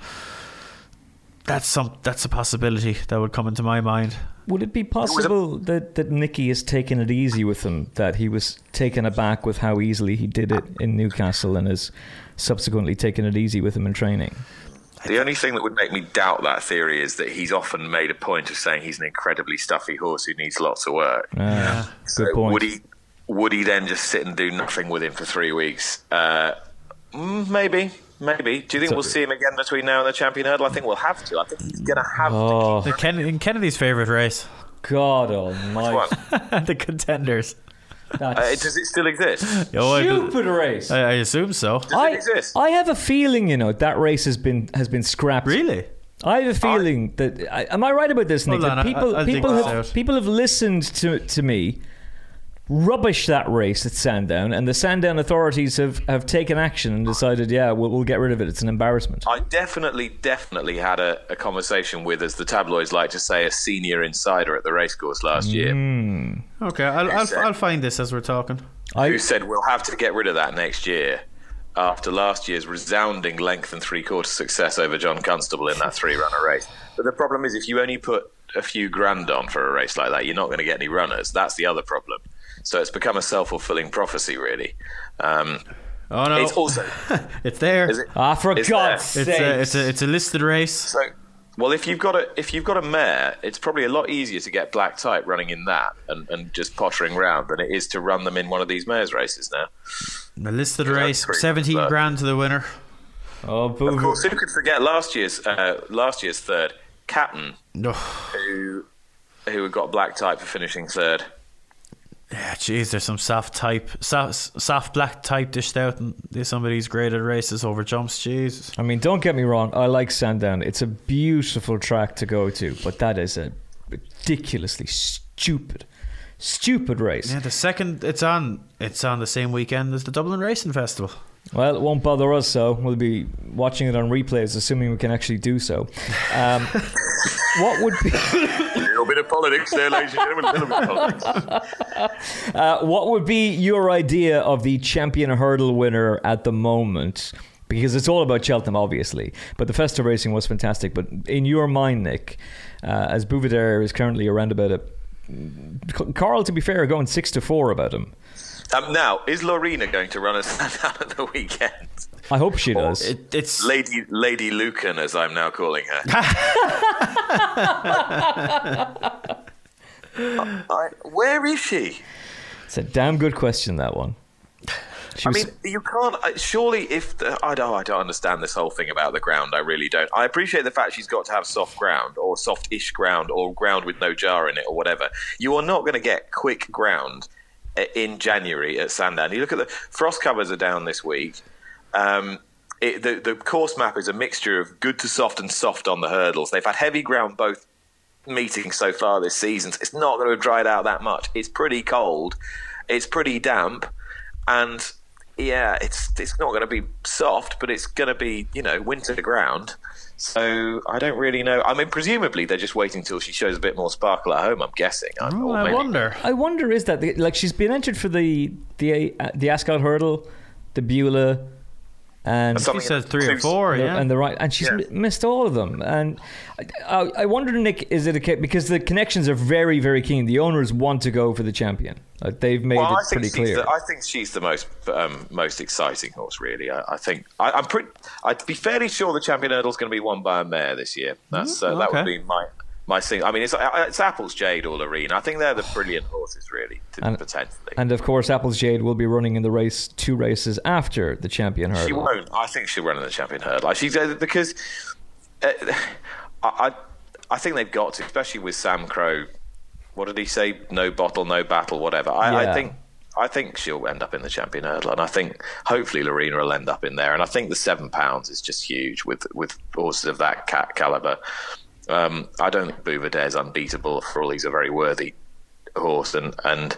that's some that's a possibility that would come into my mind. Would it be possible it a- that, that Nicky has taken it easy with him? That he was taken aback with how easily he did it in Newcastle and has subsequently taken it easy with him in training? The only thing that would make me doubt that theory is that he's often made a point of saying he's an incredibly stuffy horse who needs lots of work. Ah, yeah. So good point. Would he would he then just sit and do nothing with him for three weeks? Uh, Mm, maybe, maybe. Do you think we'll see him again between now and the champion hurdle? I think we'll have to. I think he's going to have to. Oh, The Ken- in Kennedy's favourite race, God Keep almighty. one. the contenders. Uh, does it still exist? Oh, I, stupid race. I, I assume so. Does I, it exist? I have a feeling, you know, that race has been has been scrapped. Really? I have a feeling that I, am I right about this, Nick? Hold that on, I- people I'll people have out. people have listened to to me rubbish that race at Sandown, and the Sandown authorities have, have taken action and decided, yeah, we'll, we'll get rid of it. It's an embarrassment. I definitely, definitely had a, a conversation with, as the tabloids like to say, a senior insider at the racecourse last year, hmm. Okay, I'll, I'll, I'll find this as we're talking. I, who said we'll have to get rid of that next year after last year's resounding length and three quarter success over John Constable in that three runner race. But the problem is, if you only put a few grand on for a race like that, you're not going to get any runners. That's the other problem. So it's become a self fulfilling prophecy, really. Um, Oh no, It's also it's there. is it, ah, for Is God's there? It's sake. a, it's a it's a listed race. So, well, if you've got a if you've got a mare, it's probably a lot easier to get black type running in that and, and just pottering round than it is to run them in one of these mares races now. A listed race, seventeen good. grand to the winner. oh, boo Of course, who could forget last year's uh, last year's third, Captain, No, who who got black type for finishing third. Yeah, jeez, there's some soft type, soft, soft black type dished out in some of these graded races over jumps. Jesus, I mean, don't get me wrong. I like Sandown. It's a beautiful track to go to, but that is a ridiculously stupid, stupid race. yeah, the second it's on, it's on the same weekend as the Dublin Racing Festival. Well, it won't bother us, so we'll be watching it on replays, assuming we can actually do so. Um, what would be bit of politics there, ladies and gentlemen. A little bit of politics. uh, what would be your idea of the champion hurdle winner at the moment? Because it's all about Cheltenham, obviously, but the festive racing was fantastic. But in your mind, Nick, uh, as Buveur is currently around about a Carl, to be fair, going six to four about him. Um, now, is Laurina going to run us out at the weekend? I hope she does. It, it's Lady Lady Lucan, as I'm now calling her. I, where is she? It's a damn good question, that one. She I was- mean, you can't. Surely, if the, I don't, I don't understand this whole thing about the ground. I really don't. I appreciate the fact she's got to have soft ground or soft-ish ground or ground with no jar in it or whatever. You are not going to get quick ground in January at Sandown. You look at the frost covers are down this week. Um, it, the the course map is a mixture of good to soft and soft on the hurdles. They've had heavy ground both meetings so far this season. So it's not going to have dried out that much. It's pretty cold. It's pretty damp, and yeah, it's it's not going to be soft, but it's going to be you know winter ground. So I don't really know. I mean, presumably they're just waiting till she shows a bit more sparkle at home. I'm guessing. I, oh, or I maybe- wonder. I wonder is that the, like she's been entered for the the uh, the Ascot hurdle, the Bula, and Something He said three or four, the- yeah. and the right, and she's Yeah. mi- missed all of them. And I, I, I wonder, Nick, is it a case because the connections are very, very keen. The owners want to go for the champion. Like they've made Well, it I pretty clear. The, I think she's the most um, most exciting horse, really. I, I think I, I'm pretty. I'd be fairly sure the champion hurdle is going to be won by a mare this year. That's uh, that would be my my thing. I mean, it's uh, it's Apple's Jade or Loreen. I think they're the brilliant horses, really, to, And- potentially. and of course, Apple's Jade will be running in the race two races after the champion hurdle. She won't. I think she'll run in the champion hurdle. She's uh, because uh, I, I I think they've got to, especially with Samcro. What did he say? No bottle, no battle, whatever. I, Yeah. I think I think she'll end up in the champion hurdle, and I think hopefully Laurina will end up in there. And I think the seven pounds is just huge with with horses of that cat caliber. Um, I don't think Buveur is unbeatable. He's a very worthy horse, and and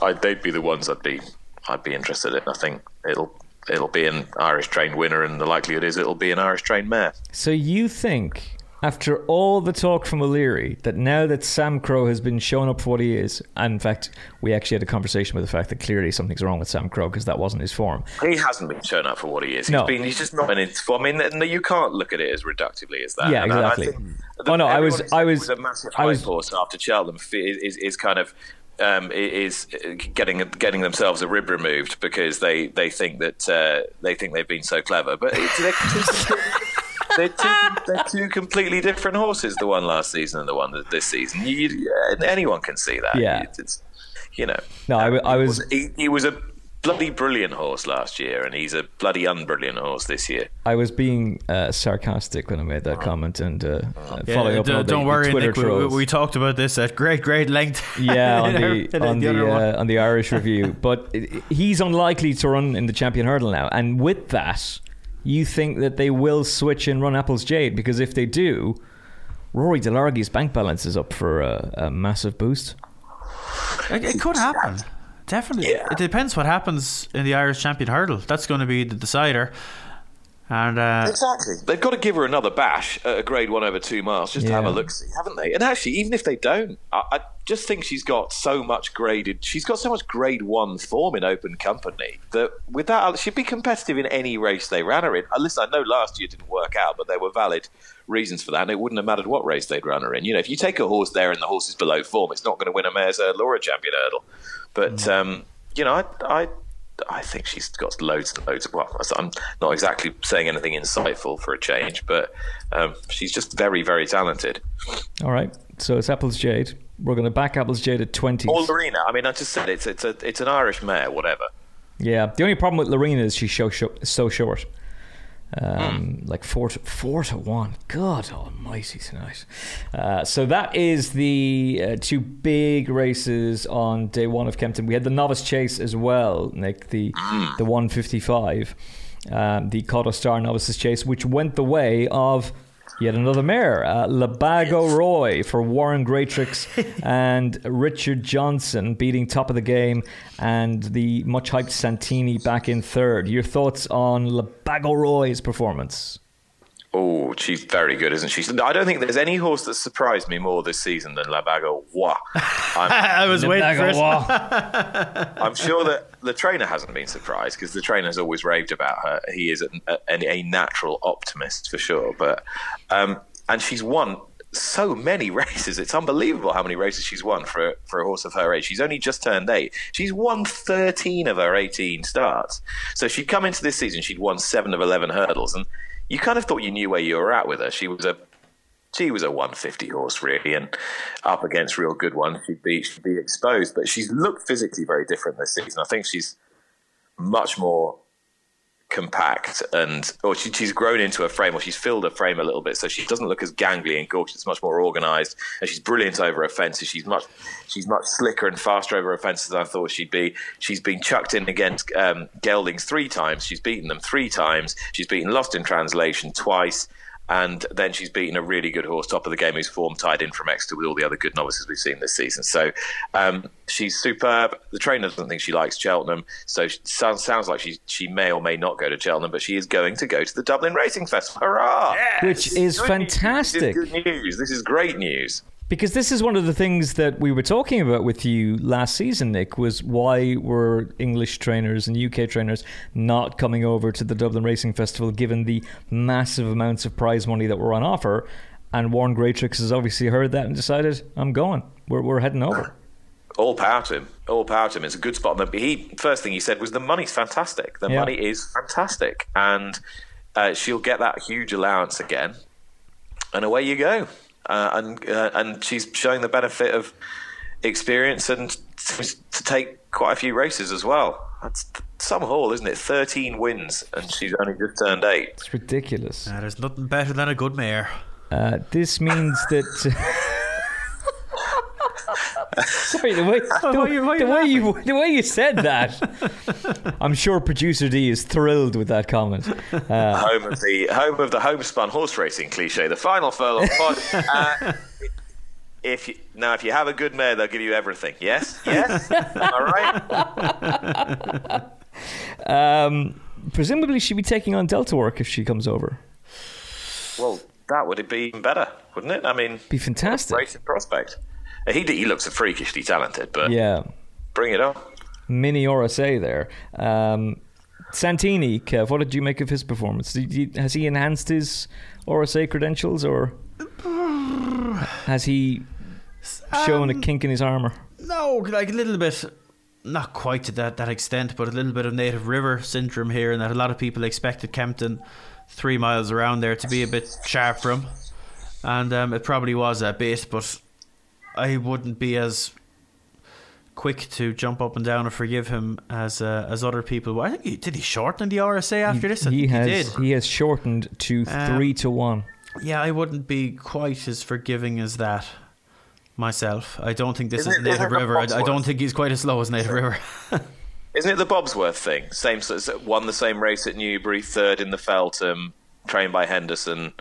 I, they'd be the ones I'd be I'd be interested in. I think it'll it'll be an Irish trained winner, and the likelihood is it'll be an Irish trained mare. So you think, after all the talk from O'Leary, that now that Samcro has been shown up for what he is, and in fact, we actually had a conversation with the fact that clearly something's wrong with Samcro because that wasn't his form. He hasn't been shown up for what he is. He's No. been he's just not been in his form. I mean, no, you can't look at it as reductively as that. Yeah, And exactly. think Oh, no, I was- I he was- a massive I was- horse after Cheltenham is, is, is kind of. Um, is getting getting themselves a rib removed because they, they think that uh, they think they've been so clever, but it's, they're, two, they're, two, completely different horses. The one last season and the one this season. You, you, anyone can see that. Yeah. It's, it's- you know. No, I was. he, he was a bloody brilliant horse last year, and he's a bloody unbrilliant horse this year. I was being uh, sarcastic when I made that comment and uh, Yeah, following up d- on all don't the worry, Twitter Nick. We, we, talked about this at great, great length. yeah, on in our- the on the other one. uh, on the Irish review, but i- he's unlikely to run in the champion hurdle now. And with that, you think that they will switch and run Apple's Jade because if they do, Rory Delargy's bank balance is up for a, a massive boost. It, it could happen. Definitely. Yeah. It depends what happens in the Irish Champion Hurdle. That's going to be the decider. And uh, Exactly. They've got to give her another bash at a grade one over two miles just to have a look see, haven't they? And actually, even if they don't, I, I just think she's got so much graded, she's got so much grade one form in open company that with that, she'd be competitive in any race they ran her in. Uh, Listen, I know last year didn't work out, but there were valid reasons for that, and it wouldn't have mattered what race they'd run her in. You know, if you take a horse there and the horse is below form, it's not going to win a Mayor's uh, Laura Champion hurdle. But, um, you know, I. I I think she's got loads and loads of. Well, I'm not exactly saying anything insightful for a change, but um, she's just very, very talented. All right, so it's Apple's Jade. We're going to back Apple's Jade at twenty. Or Laurina. I mean, I just said it's it's a it's an Irish mare, whatever. Yeah, the only problem with Laurina is she's so, so, so short. Um, Hmm. Like four to four to one. God Almighty tonight. Uh, so that is the uh, two big races on day one of Kempton. We had the novice chase as well, Nick. The Hmm. the one fifty five, um, the Kauto Star novices chase, which went the way of yet another mare, uh, La Bague Au Roi for Warren Greatrix and Richard Johnson beating Topofthegame, and the much hyped Santini back in third. Your thoughts on La Bague Au Roi's performance? Oh, she's very good, isn't she? I don't think there's any horse that surprised me more this season than Labago. Wah. I'm, I was waiting for it. I'm sure that the trainer hasn't been surprised because the trainer's always raved about her. He is a, a, a natural optimist for sure. But um, and she's won so many races. It's unbelievable how many races she's won for for a horse of her age. She's only just turned eight. She's won 13 of her 18 starts. So she'd come into this season. She'd won seven of 11 hurdles, and you kind of thought you knew where you were at with her. She was a she was a 150 horse really, and up against real good ones, she'd be she'd be exposed. But she's looked physically very different this season. I think she's much more compact and or she, she's grown into a frame or she's filled her frame a little bit so she doesn't look as gangly and gauche it's much more organized and she's brilliant over her fences. She's much she's much slicker and faster over her fences than I thought she'd be. She's been chucked in against um, geldings three times. She's beaten them three times. She's beaten Lost in Translation twice and then she's beaten a really good horse, Topofthegame, who's form tied in from Exeter with all the other good novices we've seen this season. So um, she's superb. The trainer doesn't think she likes Cheltenham, so she sounds sounds like she she may or may not go to Cheltenham, but she is going to go to the Dublin Racing Festival. Hurrah! Which is Good fantastic. News. This is good news. This is great news. Because this is one of the things that we were talking about with you last season, Nick, was why were English trainers and UK trainers not coming over to the Dublin Racing Festival given the massive amounts of prize money that were on offer? And Warren Greatrix has obviously heard that and decided, I'm going. We're, we're heading over. All power to him. All power to him. It's a good spot. But he first thing he said was the money's fantastic. The Yeah. money is fantastic, and uh, she'll get that huge allowance again, and away you go. Uh, and uh, and she's showing the benefit of experience and to take quite a few races as well. That's some haul, isn't it? Thirteen wins, and she's only just turned eight. It's ridiculous. Nah, there's nothing better than a good mare. Uh, this means that. Sorry, the way, the, Why you- why the you way you the way you said that, I'm sure producer D is thrilled with that comment. Uh, home of the home of the homespun horse racing cliche, the final furlong pod. Uh, if you, now, if you have a good mare, they'll give you everything. Yes, yes. All right. um, presumably, she'd be taking on Delta work if she comes over. Well, that would be even better, wouldn't it? I mean, Be fantastic. racing prospect. He he looks freakishly talented, but Yeah, bring it on. mini RSA there. Um, Santini, Kev, what did you make of his performance? Did you, has he enhanced his RSA credentials, or has he shown a kink in his armor? No, like a little bit, not quite to that, that extent, but a little bit of native river syndrome here, and that a lot of people expected Kempton three miles around there to be a bit sharp from. And um, it probably was a bit, but I wouldn't be as quick to jump up and down and forgive him as uh, as other people. I think he, did he shorten the RSA after this? I he think has he did. he has shortened to Um, three to one. Yeah, I wouldn't be quite as forgiving as that myself. I don't think this Isn't is it- Native River. I, I don't think he's quite as slow as Native River. Isn't it the Bobs Worth thing? Same, won the same race at Newbury, third in the Feltham, trained by Henderson.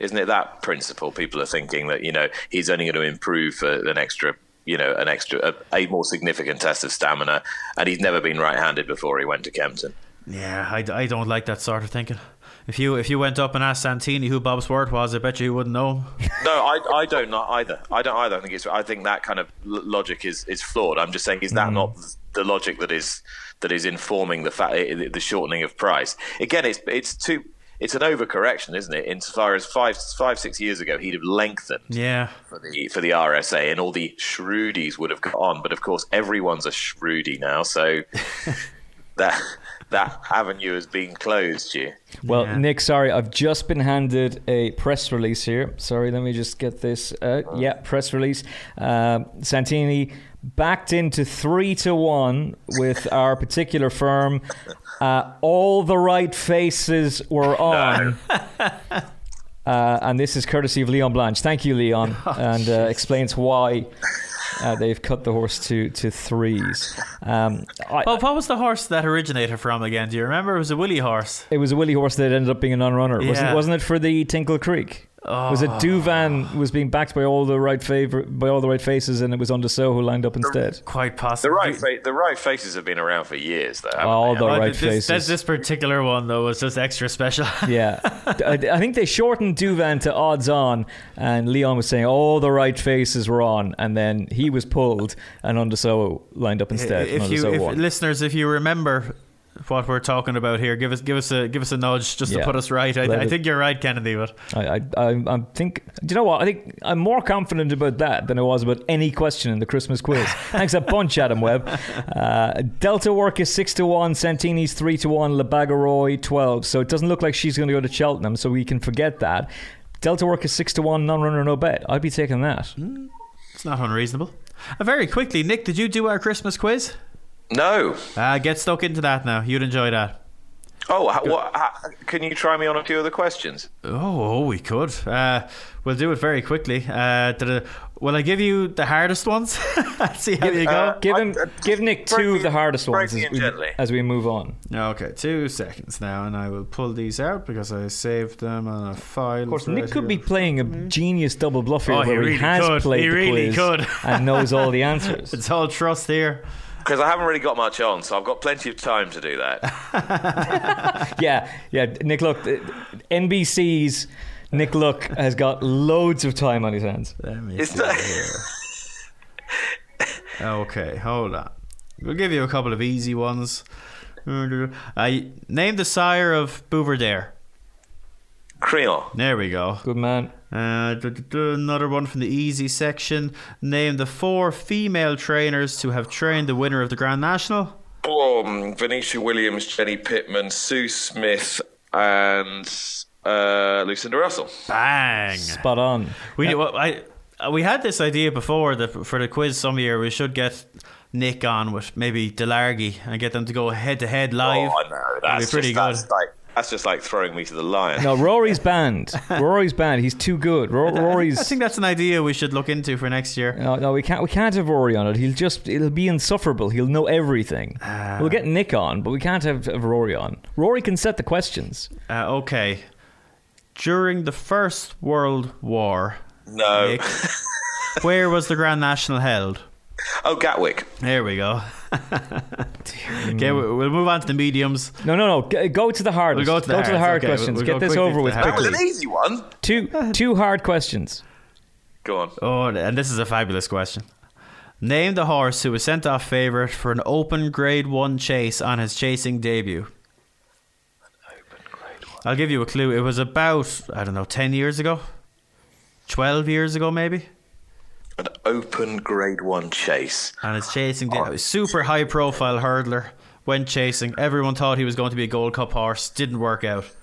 Isn't it that principle? People are thinking that you know he's only going to improve for an extra, you know, an extra, a, a more significant test of stamina, and he's never been right-handed before he went to Kempton. yeah, I, I don't like that sort of thinking. If you if you went up and asked Santini who Bobs Worth was, I bet you he wouldn't know. No, I, I don't either. I don't either. I think it's. I think that kind of l- logic is, is flawed. I'm just saying, is that hmm. not the logic that is that is informing the fact the shortening of price? Again, it's it's too. It's an overcorrection, isn't it? Insofar as five five six years ago, he'd have lengthened Yeah, for the for the RSA, and all the shrewdies would have gone on. But of course, everyone's a shrewdy now, so that that avenue has been closed. You. Well, Yeah. Nick, sorry, I've just been handed a press release here. Sorry, let me just get this. Uh, yeah, press release. Um Santini backed into three to one with our particular firm. Uh, all the right faces were on. Uh, and this is courtesy of Leon Blanche. Thank you, Leon, and uh, explains why uh, they've cut the horse to to threes. Um, I, Well, what was the horse that originated from again? Do you remember? It was a Willie horse. It was a Willie horse that ended up being a non-runner, wasn't Wasn't it for the Tingle Creek? Was it Oh. Ah. Douvan was being backed by all the right favor by all the right faces, and it was Un de Sceaux who lined up instead? Quite The possible. right fa- the right faces have been around for years, though. All they? the Oh, right this, faces. This, this particular one though was just extra special. yeah, I, I think they shortened Douvan to odds on, and Leon was saying all the right faces were on, and then he was pulled, and Un de Sceaux lined up instead. if you, if, listeners, if you remember what we're talking about here, give us give us a give us a nudge just Yeah. to put us right. I, I think you're right, Kennedy. But I, I, I, think. Do you know what? I think I'm more confident about that than I was about any question in the Christmas quiz. Thanks a bunch, Adam Webb. Uh, Delta Work is six to one. Santini's three to one. La Bague Au Roi twelve. So it doesn't look like she's going to go to Cheltenham. So we can forget that. Delta Work is six to one. Non-runner, no bet. I'd be taking that. it's not unreasonable. Uh, very quickly, Nick, did you do our Christmas quiz? No. Uh, get stuck into that now. You'd enjoy that. Oh, what, can you try me on a few of the questions? Oh, oh we could. Uh, we'll do it very quickly. Uh, will I give you the hardest ones? See how you go. uh, Give I- him, uh, give Nick two me- of the hardest ones as we, as we move on. Okay, two seconds now, and I will pull these out because I saved them on a file. Of course, Nick could be playing a genius double bluff here, Oh, he really he has could. played He the really quiz could. and knows all the answers. It's all trust here. Because I haven't really got much on, so I've got plenty of time to do that. yeah, yeah. Nick, look, uh, NBC's Nick Luck has got loads of time on his hands. Let me It's see not- here. Okay, hold on. We'll give you a couple of easy ones. I name the sire of Buveur D'Air. Crillon. There we go. Good man. Uh, another one from the easy section. Name the four female trainers to have trained the winner of the Grand National. Boom. Venetia Williams, Jenny Pitman, Sue Smith, and uh, Lucinda Russell. Bang! Spot on. We well, I uh, we had this idea before that for the quiz some year we should get Nick on with maybe Delargy and get them to go head to head live. Oh, I know. That'd That's be pretty just, good. That's like, that's just like throwing me to the lion. No, Rory's banned. Rory's banned. He's too good. Ro- Rory's. I think that's an idea we should look into for next year. No, no, we can't. We can't have Rory on it. He'll just. It'll be insufferable. He'll know everything. Ah. we'll get Nick on, but we can't have, have Rory on. Rory can set the questions. Uh, okay. During the First World War, no. Nick, where was the Grand National held? Oh, Gatwick. There we go. okay, mm. we- we'll move on to the mediums. No, no, no. Go to the hardest. We'll go to the hards, hard okay, we'll- questions. we'll get this over with the. That was an easy one. Two, two hard questions. Go on. Oh, and this is a fabulous question. Name the horse who was sent off favourite for an open Grade 1 chase on his chasing debut. I'll give you a clue. It was about, I don't know, 10 years ago? 12 years ago, maybe? An open Grade One chase. And it's chasing debut. Oh. Super high profile hurdler. Went chasing. Everyone thought he was going to be a Gold Cup horse. Didn't work out.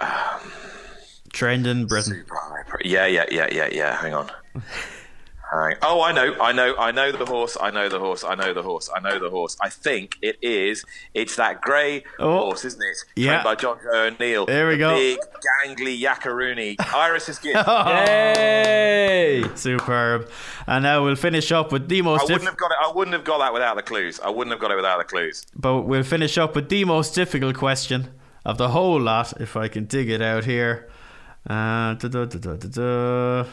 Um, Trained in Britain. Yeah, yeah, yeah, yeah, yeah. Hang on. Uh, oh, I know, I know, I know the horse. I know the horse. I know the horse. I know the horse. I think it is. It's that grey Oh. horse, isn't it? Yeah. Trained by Jonjo O'Neill. There we The go. Big, gangly Yakarooney. Iris's Gift. Yay! Superb. And now we'll finish up with the most. I most wouldn't diff- have got it. I wouldn't have got that without the clues. I wouldn't have got it without the clues. but we'll finish up with the most difficult question of the whole lot, if I can dig it out here. Uh, da, da, da.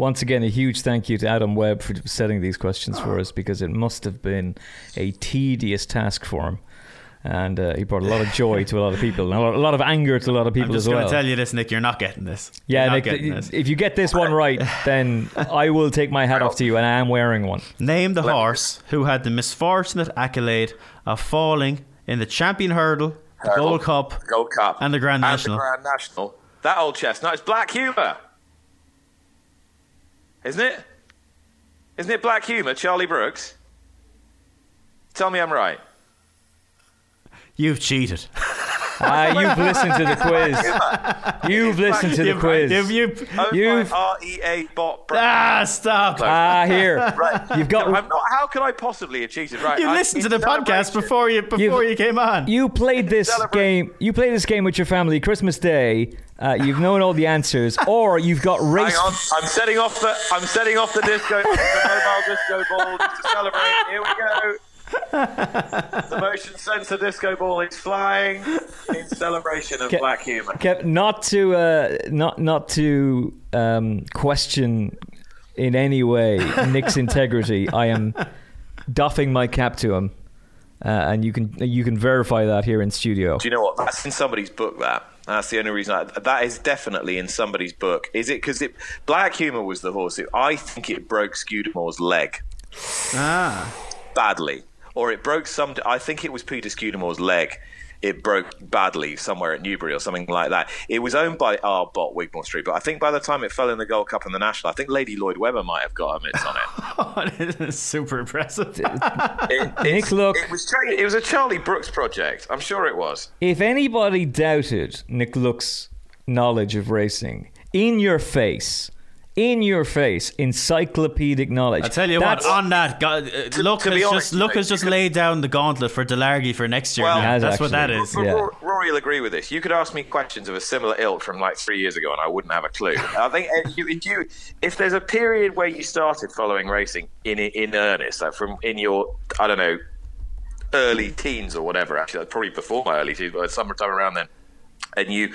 Once again, a huge thank you to Adam Webb for setting these questions for us because it must have been a tedious task for him. And uh, he brought a lot of joy to a lot of people, and a lot, of anger to a lot of people as well. I'm just going to tell you this, Nick. You're not getting this. yeah, You're not Nick, getting this. if you get this one right, then I will take my hat off to you, and I am wearing one. Name the horse who had the misfortunate accolade of falling in the champion hurdle, the Hurdle, Gold Cup, Gold Cup, and the Grand National. the Grand National. That old chestnut is Black Humour, isn't it? Isn't it Black Humour, Charlie Brooks? Tell me I'm right. You've cheated. Ah, you've listened to the quiz. You've listened to the quiz. you've- you've- You've- R E A bot. Ah, stop. Ah, here. Right. You've got. I'm not. How could I possibly have cheated? Right. You listened to the podcast before you before you came on. You played this game. You played this game with your family Christmas Day. Uh, you've known all the answers, or you've got Hang race. on, I'm setting off the. I'm setting off the disco, the mobile disco ball to celebrate. Here we go. The motion sensor disco ball is flying in celebration of Ke- black humour. Kev, not to uh, not not to um, question in any way Nick's integrity. I am doffing my cap to him, uh, and you can you can verify that here in studio. Do you know what? That's in somebody's book. That that's the only reason. I, that is definitely in somebody's book. Is it because it black humour was the horse? It, I think it broke Scudamore's leg ah, badly, or it broke some. I think it was Peter Scudamore's leg. It broke badly somewhere at Newbury or something like that. It was owned by our bot Wigmore Street, but I think by the time it fell in the Gold Cup and the National, I think Lady Lloyd Webber might have got a mitts on it. Oh, this is super impressive. It, Nick, look. it was it was a Charlie Brooks project. I'm sure it was. If anybody doubted Nick Luck's knowledge of racing, in your face, in your face, encyclopedic knowledge. I tell you That's- what, on that, God, uh, Luck to has be just honest, Luck has just could- laid down the gauntlet for Delargy for next year. Well- now. He has That's what that actually. Yeah. Rory, Rory will agree with this. You could ask me questions of a similar ilk from like three years ago, and I wouldn't have a clue. I think if you, if, you, if there's a period where you started following racing in in earnest, like from in your I don't know early teens or whatever, actually, probably before my early teens, but sometime around then, and you,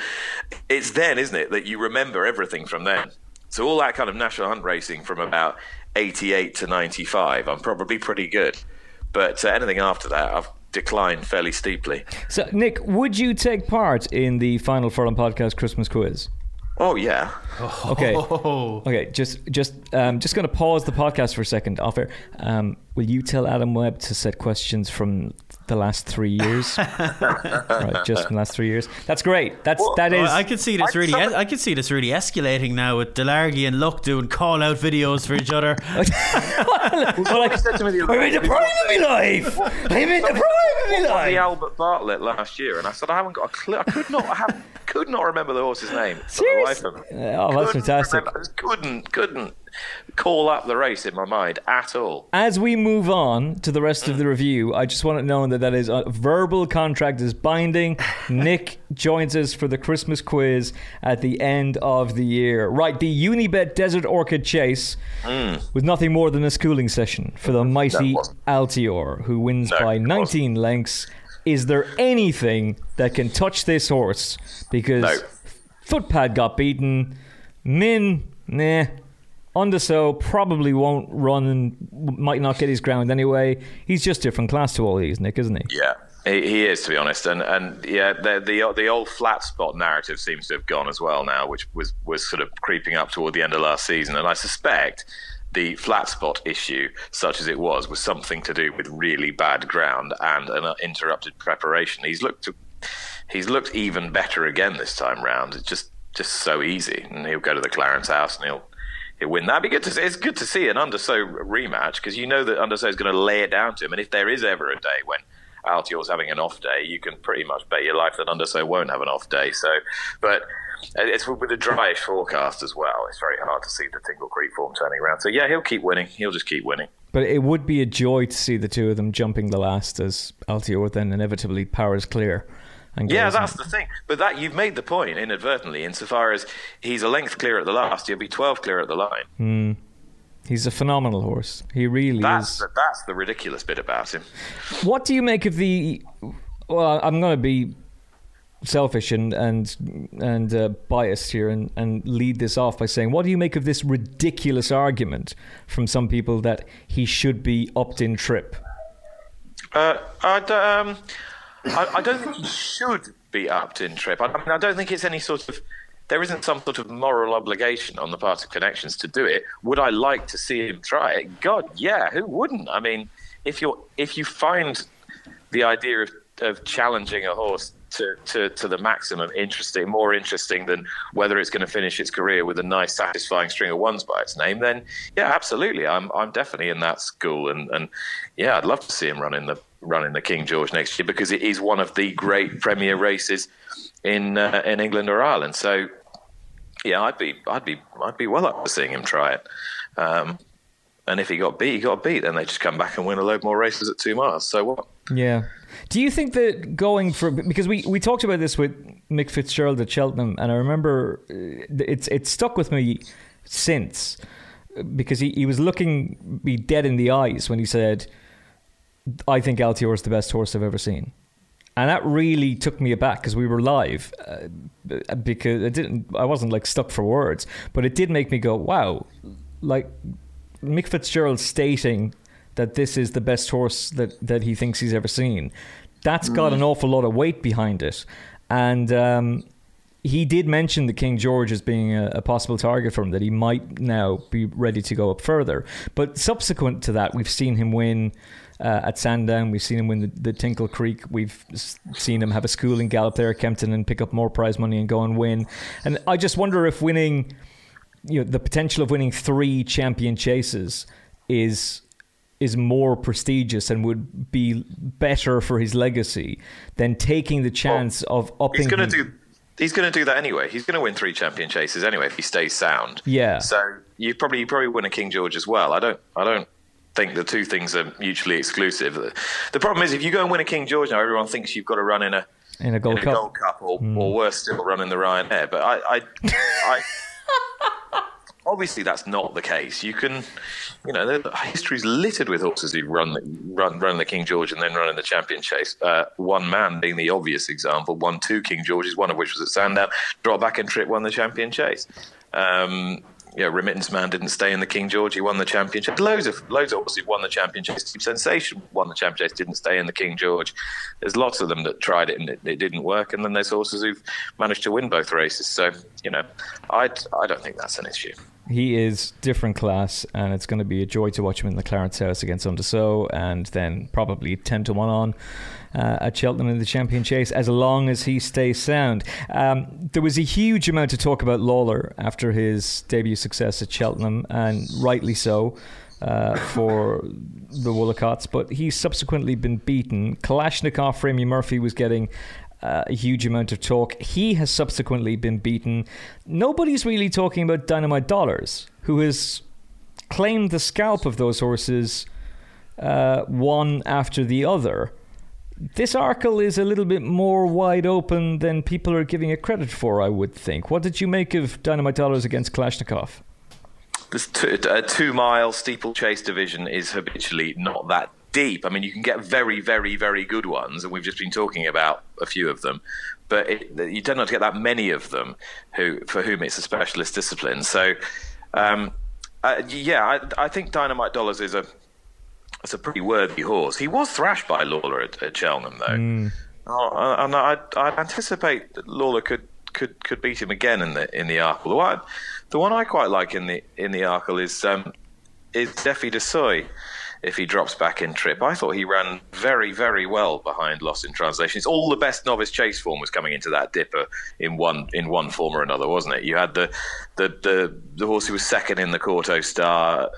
it's then, isn't it, that you remember everything from then. So all that kind of national hunt racing from about 88 to 95, I'm probably pretty good. But uh, anything after that, I've declined fairly steeply. So, Nick, would you take part in the Final Furlong podcast Christmas quiz? Oh yeah. Okay. Oh, Okay, just just um, just going to pause the podcast for a second. Off air. Um, will you tell Adam Webb to set questions from the last three years? right, just from the last three years. That's great. That's Well, that is. Well, I could see this really. somebody- I could see this really escalating now with Delargy and Luck doing call out videos for each other. well, like, said to me the other I'm in the day- prime of my life. I'm in the prime of my life. the Albert Bartlett last year, and I said I haven't got a clue. I could not I have, could not remember the horse's name. for the life Seriously? Oh, that's Couldn't fantastic. remember- I just couldn't couldn't call up the race in my mind at all. As we move on to the rest of the review, I just want to know that that is a verbal contract is binding. Nick joins us for the Christmas quiz at the end of the year. Right, the Unibet Desert Orchid Chase mm. was nothing more than a schooling session for the mighty. Altior, who wins No, by 19 lengths. Is there anything that can touch this horse? Because No. Footpad got beaten. Min, nah. Un de Sceaux probably won't run and might not get his ground anyway. He's just different class to all these, Nick, isn't he? Yeah, he, is to be honest, and and yeah, the, the the old flat spot narrative seems to have gone as well now, which was was sort of creeping up toward the end of last season, and I suspect the flat spot issue, such as it was, was something to do with really bad ground and an interrupted preparation. He's looked to, he's looked even better again this time round. It's just just so easy, and he'll go to the Clarence House and he'll. He'll win. That'd be good to. It's good to see an Un de Sceaux rematch because you know that Un de Sceaux is going to lay it down to him. And if there is ever a day when Altior's having an off day, you can pretty much bet your life that Un de Sceaux won't have an off day. So, but it's with a dryish forecast as well. It's very hard to see the Tingle Creek form turning around. So yeah, he'll keep winning. He'll just keep winning. But it would be a joy to see the two of them jumping the last as Altior then inevitably powers clear. Yeah, that's the thing. But that you've made the point inadvertently, insofar as he's a length clear at the last, he'll be twelve clear at the line. He's a phenomenal horse. He really That's is. the, that's the ridiculous bit about him. What do you make of the? Well, I'm going to be selfish and and and uh, biased here and, and lead this off by saying, what do you make of this ridiculous argument from some people that he should be opt-in trip? Uh, I, um, I, I don't think he should be upped in trip. I, I mean, I don't think it's any sort of. There isn't some sort of moral obligation on the part of connections to do it. Would I like to see him try it? God, yeah, who wouldn't? I mean, if you're if you find the idea of, of challenging a horse to, to, to the maximum interesting, more interesting than whether it's going to finish its career with a nice, satisfying string of ones by its name, then yeah, absolutely, I'm I'm definitely in that school, and, and yeah, I'd love to see him run in the run in the King George next year because it is one of the great premier races in uh, in England or Ireland. So yeah, I'd be I'd be I'd be well up for seeing him try it. Um, and if he got beat, he got beat. Then they just come back and win a load more races at two miles. So what? Yeah. Do you think that going for because we, we talked about this with Mick Fitzgerald at Cheltenham, and I remember uh, it's it's stuck with me since because he, he was looking me dead in the eyes when he said, "I think Altior is the best horse I've ever seen." And that really took me aback because we were live, uh, because it didn't. I wasn't like stuck for words, but it did make me go, "Wow!" Like Mick Fitzgerald stating that this is the best horse that, that he thinks he's ever seen. That's got an awful lot of weight behind it. And um, he did mention the King George as being a, a possible target for him, that he might now be ready to go up further. But subsequent to that, we've seen him win. Uh, at Sandown, we've seen him win the, the Tingle Creek. We've seen him have a schooling gallop there at Kempton and pick up more prize money and go and win. And I just wonder if winning, you know, the potential of winning three champion chases is is more prestigious and would be better for his legacy than taking the chance of upping. He's going to do. He's going to do that anyway. He's going to win three champion chases anyway if he stays sound. Yeah. So you probably you probably win a King George as well. I don't. I don't think the two things are mutually exclusive. The, problem is if you go and win a King George now, everyone thinks you've got to run in a in a Gold in a Cup. Gold Cup, or, or worse still, run in the Ryanair. But I, I, I obviously that's not the case. You can, you know, the history's littered with horses who run the, run run the King George and then run in the champion chase. Uh, one man being the obvious example, won two King Georges, one of which was at Sandown, Drop back and trip, won the champion chase. Um, yeah, Remittance Man didn't stay in the King George. He won the championship. Loads of loads of horses won the championship. Sensation won the championship. Didn't stay in the King George. There's lots of them that tried it and it, it didn't work. And then there's horses who've managed to win both races. So you know, I I don't think that's an issue. He is different class, and it's going to be a joy to watch him in the Clarence House against Un de Sceaux, and then probably ten to one on uh, at Cheltenham in the champion chase, as long as he stays sound. Um, there was a huge amount to talk about Lalor after his debut success at Cheltenham, and rightly so. Uh, for the Woollacotts, but he's subsequently been beaten. Kalashnikov, Remy Murphy was getting uh, a huge amount of talk. He has subsequently been beaten. Nobody's really talking about Dynamite Dollars, who has claimed the scalp of those horses uh, one after the other. This Arkle is a little bit more wide open than people are giving it credit for, I would think. What did you make of Dynamite Dollars against Kalashnikov? This two, a two mile steeplechase division is habitually not that deep. I mean, you can get very, very, very good ones, and we've just been talking about a few of them. But it, you don't have to get that many of them who for whom it's a specialist discipline. So, um, uh, yeah, I, I think Dynamite Dollars is a it's a pretty worthy horse. He was thrashed by Lalor at, at Cheltenham, though, oh, and I I anticipate that Lalor could could could beat him again in the in the Arkle. The one, the one I quite like in the in the Arkle is um, is Defi du Seuil. If he drops back in trip. I thought he ran very, very well behind Lost in Translation. It's all the best novice chase form was coming into that dipper in one in one form or another, wasn't it? You had the the the, the horse who was second in the Kauto Star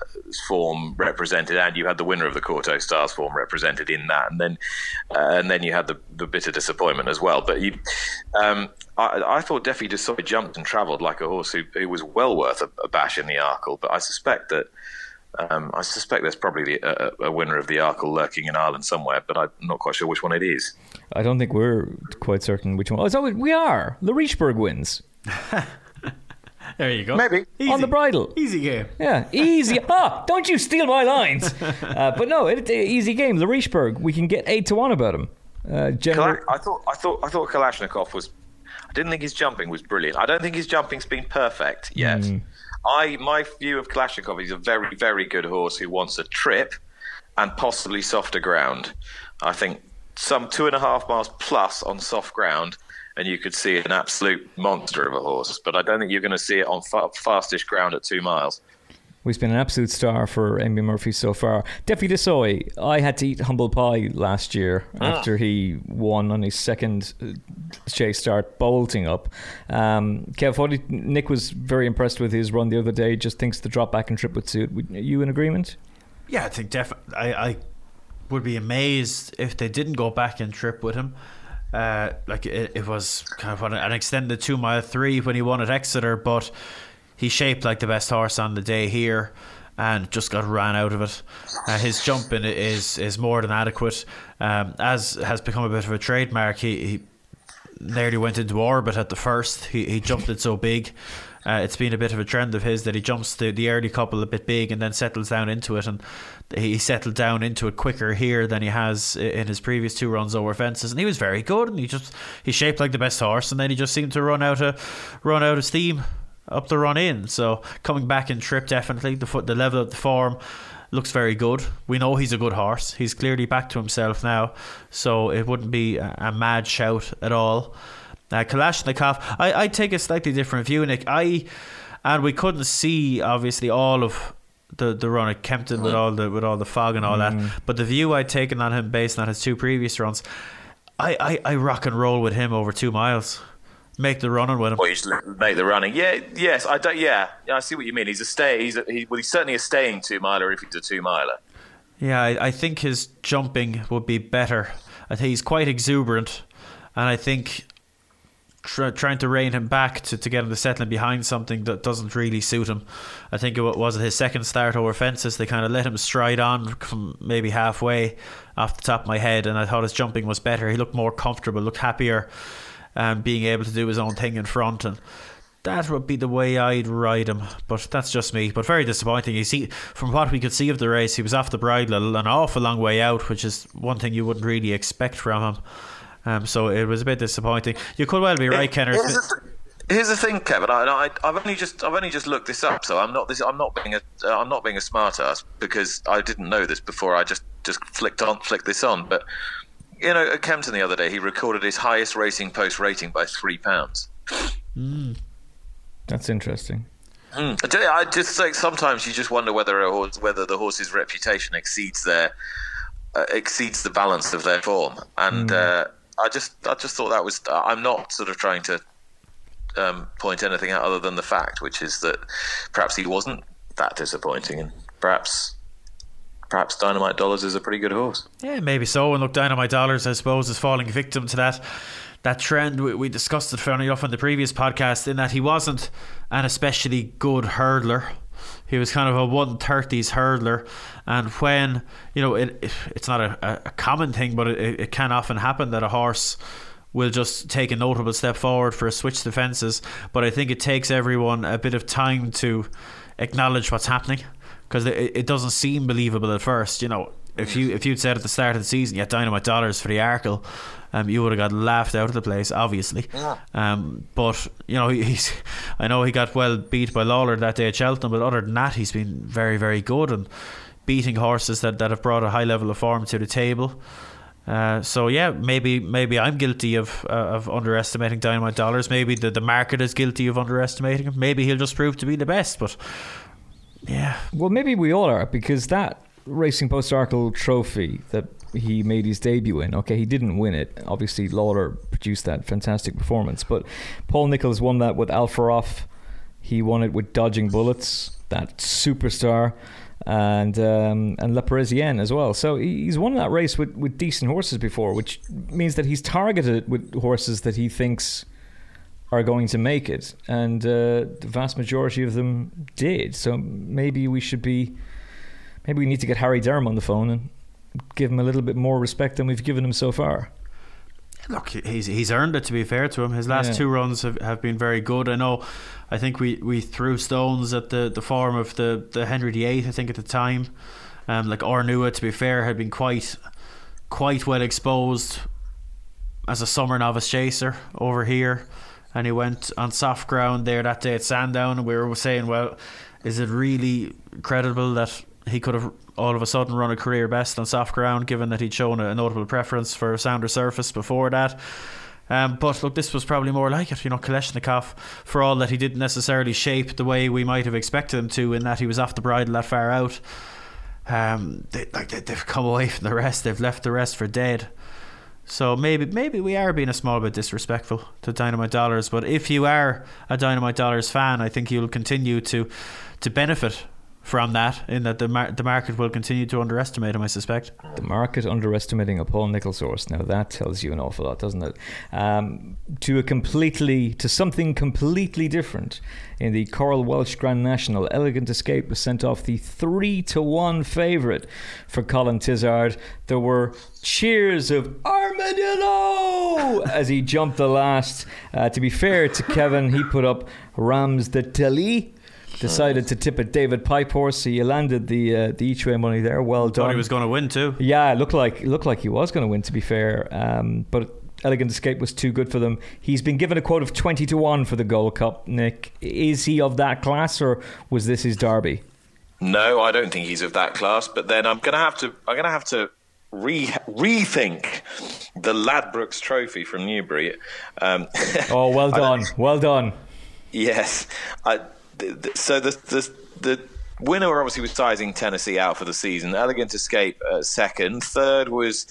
form represented, and you had the winner of the Kauto Stars form represented in that, and then uh, and then you had the the bitter disappointment as well. But you, um, I, I, thought Defi just sort of jumped and travelled like a horse who, who was well worth a, a bash in the Arkle, but I suspect that um, I suspect there's probably a, a, winner of the Arkle lurking in Ireland somewhere, but I'm not quite sure which one it is. I don't think we're quite certain which one. Oh, so we are. Le Richebourg wins. there you go. Maybe easy. on the bridle. Easy game. Yeah, easy. ah, don't you steal my lines. Uh, but no, it, it, easy game. Le Richebourg. We can get eight to one about him. Uh, general- I thought, I thought, I thought Kalashnikov was. I didn't think his jumping was brilliant. I don't think his jumping's been perfect yet. Mm. I my view of Kalashnikov is a very very good horse who wants a trip and possibly softer ground. I think some two and a half miles plus on soft ground, and you could see an absolute monster of a horse. But I don't think you're going to see it on fa- fastish ground at two miles. He's been an absolute star for Amy Murphy so far. Defi du Seuil, I had to eat humble pie last year ah. after he won on his second uh, chase start, bolting up. Um, Kev, Nick was very impressed with his run the other day. Just thinks the drop back and trip would suit. Are you in agreement? Yeah, I think definitely. I, I would be amazed if they didn't go back and trip with him. Uh, like it, it was kind of an extended two mile three when he won at Exeter, but He's shaped like the best horse on the day here and just got ran out of it. Uh, his jumping is is more than adequate. Um, as has become a bit of a trademark, he, he nearly went into orbit at the first. He, he jumped it so big. Uh, it's been a bit of a trend of his that he jumps the, the early couple a bit big and then settles down into it. And he settled down into it quicker here than he has in his previous two runs over fences. And he was very good. And he just he shaped like the best horse. And then he just seemed to run out of run out of steam up the run in. So coming back in trip, definitely the foot, the level of the form looks very good. We know he's a good horse. He's clearly back to himself now, so it wouldn't be a, a mad shout at all. Uh, Kalashnikov, I I take a slightly different view, Nick. I and we couldn't see obviously all of the the run at Kempton with all the with all the fog and all mm. that, but the view I'd taken on him based on his two previous runs, I, I, I rock and roll with him over two miles make the running with him. You just make the running. Yeah, yes, I don't. Yeah, yeah, I see what you mean. He's a stay. He's a, he, well, he's certainly a staying two miler if he's a two miler. Yeah, I, I, think his jumping would be better. I think he's quite exuberant, and I think tr- trying to rein him back to, to get him to settling behind something that doesn't really suit him. I think it was his second start over fences. They kind of let him stride on from maybe halfway off the top of my head, and I thought his jumping was better. He looked more comfortable, looked happier um, being able to do his own thing in front and that would be the way I'd ride him, but that's just me. But very disappointing. You see, from what we could see of the race, he was off the bridle an awful long way out, which is one thing you wouldn't really expect from him. Um, so it was a bit disappointing. You could well be right, Kenner. Here's the thing, Kevin. I, have only just I've only just looked this up, so I'm not this I'm not being a uh, I'm not being a smartass because I didn't know this before. I just just flicked on flicked this on, but you know, at Kempton the other day, he recorded his highest racing post rating by three pounds. Mm. That's interesting. Mm. I just like sometimes you just wonder whether a horse, whether the horse's reputation exceeds their uh, exceeds the balance of their form, and mm. uh, I just I just thought that was I'm not sort of trying to um, point anything out other than the fact, which is that perhaps he wasn't that disappointing, and perhaps perhaps Dynamite Dollars is a pretty good horse. Yeah, maybe so. And look, Dynamite Dollars, I suppose, is falling victim to that that trend. We, we discussed it fairly enough in the previous podcast in that he wasn't an especially good hurdler. He was kind of a 130s hurdler, and when you know it, it it's not a, a common thing, but it, it can often happen that a horse will just take a notable step forward for a switch to fences. But I think it takes everyone a bit of time to acknowledge what's happening because it, it doesn't seem believable at first. You know, if you if you'd said at the start of the season you had dynamite dollars for the Arkle, um, you would have got laughed out of the place, obviously. Yeah. Um, but you know, he's I know he got well beat by Lalor that day at Cheltenham, but other than that, he's been very very good and beating horses that, that have brought a high level of form to the table. Uh, so yeah, maybe maybe I'm guilty of uh, of underestimating Dynamite Dollars. Maybe the, the market is guilty of underestimating him. Maybe he'll just prove to be the best. But yeah. Well, maybe we all are because that Racing Post Arkle trophy that he made his debut in. Okay, he didn't win it. Obviously, Lalor produced that fantastic performance, but Paul Nicholls won that with Al Ferof. He won it with Dodging Bullets, that superstar, and um, and Le Prezien as well. So he's won that race with, with decent horses before, which means that he's targeted with horses that he thinks are going to make it, and uh, the vast majority of them did. So maybe we should be, maybe we need to get Harry Derham on the phone and give him a little bit more respect than we've given him so far. Look, he's he's earned it. To be fair to him, his last yeah. two runs have, have been very good. I know. I think we, we threw stones at the, the form of the, the Henry VIII. I think at the time, um, like Ornua, to be fair, had been quite quite well exposed as a summer novice chaser over here and he went on soft ground there that day at Sandown, and we were saying, well, is it really credible that he could have all of a sudden run a career best on soft ground, given that he'd shown a notable preference for sounder surface before that? Um, but look, this was probably more like it. You know, Kalashnikov, for all that he didn't necessarily shape the way we might have expected him to, in that he was off the bridle that far out. Um, they, like they, they've come away from the rest. They've left the rest for dead. So maybe maybe we are being a small bit disrespectful to Dynamite Dollars, but if you are a Dynamite Dollars fan, I think you'll continue to to benefit from that, in that the mar- the market will continue to underestimate him. I suspect the market underestimating a Paul Nicholls horse. Now that tells you an awful lot, doesn't it? Um, to a completely to something completely different. In the Coral Welsh Grand National, Elegant Escape was sent off the three to one favourite for Colin Tizzard. There were cheers of armadillo as he jumped the last. Uh, to be fair to Kevin, he put up Ramses de Teillee decided to tip it David Pipe horse. He landed the uh, the each way money there. Well done. Thought he was going to win too. Yeah, it looked like it looked like he was going to win. To be fair, um, but Elegant Escape was too good for them. He's been given a quote of twenty to one for the Gold Cup. Nick, is he of that class, or was this his derby? No, I don't think he's of that class. But then I'm going to have to. I'm going to have to re- rethink the Ladbrokes Trophy from Newbury. Um, oh, well done, well done. Yes, I, so the the the winner obviously was sizing Tennessee out for the season. Elegant Escape uh, second. Third was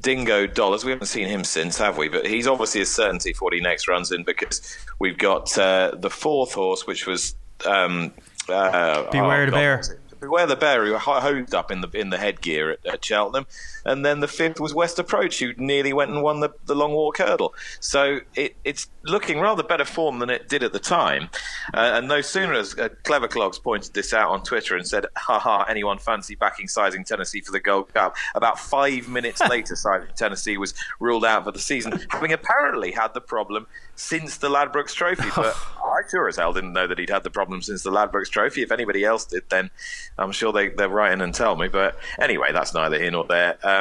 Dingo Dollars. We haven't seen him since, have we? But he's obviously a certainty for what he next runs in because we've got uh, the fourth horse, which was um, uh, Beware oh, the Bear. Beware the Bear, who hosed up in the in the headgear at, at, Cheltenham, and then the fifth was West Approach, who nearly went and won the, the long walk hurdle. So it, it's looking rather better form than it did at the time. Uh, and no sooner has uh, Clever Clogs pointed this out on Twitter and said, "Haha, anyone fancy backing Sizing Tennessee for the Gold Cup?" About five minutes later, Sizing Tennessee was ruled out for the season, having apparently had the problem since the Ladbrokes Trophy. But I sure as hell didn't know that he'd had the problem since the Ladbrokes Trophy. If anybody else did, then I'm sure they, they're writing and tell me. But anyway, that's neither here nor there. Um,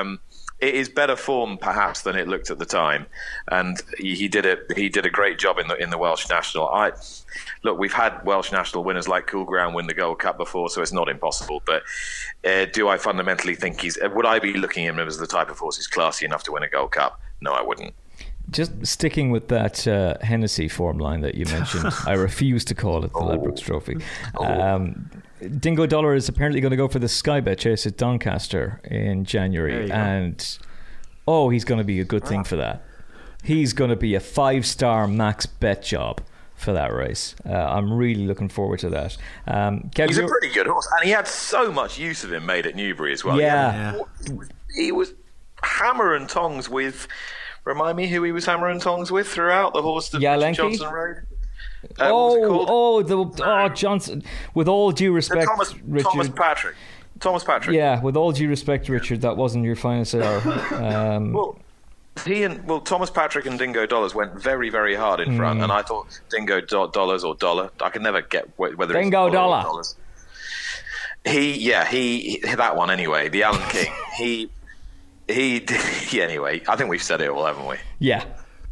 it is better form perhaps than it looked at the time, and he, he, did it. He did a great job in the in the Welsh national. I look, we've had Welsh national winners like Cool Ground win the Gold Cup before, so it's not impossible. But uh, do I fundamentally think he's? Would I be looking at him as the type of horse who's classy enough to win a Gold Cup? No, I wouldn't. Just sticking with that uh, Hennessy form line that you mentioned, I refuse to call it the oh. Ladbrokes Trophy. Oh. Um, Dingo Dollar is apparently going to go for the Sky Bet chase at Doncaster in January, and oh, he's going to be a good thing for that. He's going to be a five-star max bet job for that race. Uh, I'm really looking forward to that. Um, Kev, he's a pretty good horse, and he had so much use of him made at Newbury as well. Yeah, he, was, he was hammer and tongs with Remind me who he was hammering tongs with throughout the horse that Johnson rode. Uh, oh, oh, the oh Johnson. With all due respect, Thomas, Richard, Thomas Patrick. Thomas Patrick. Yeah, with all due respect, Richard, that wasn't your finest hour. Um, well, he and well, Thomas Patrick and Dingo Dollars went very, very hard in front, mm. and I thought Dingo do- Dollars or Dollar. I can never get whether Dingo it's Dollar. Dollars. He, yeah, he that one anyway. The Alan King. he he, yeah, anyway, I think we've said it all, haven't we? Yeah.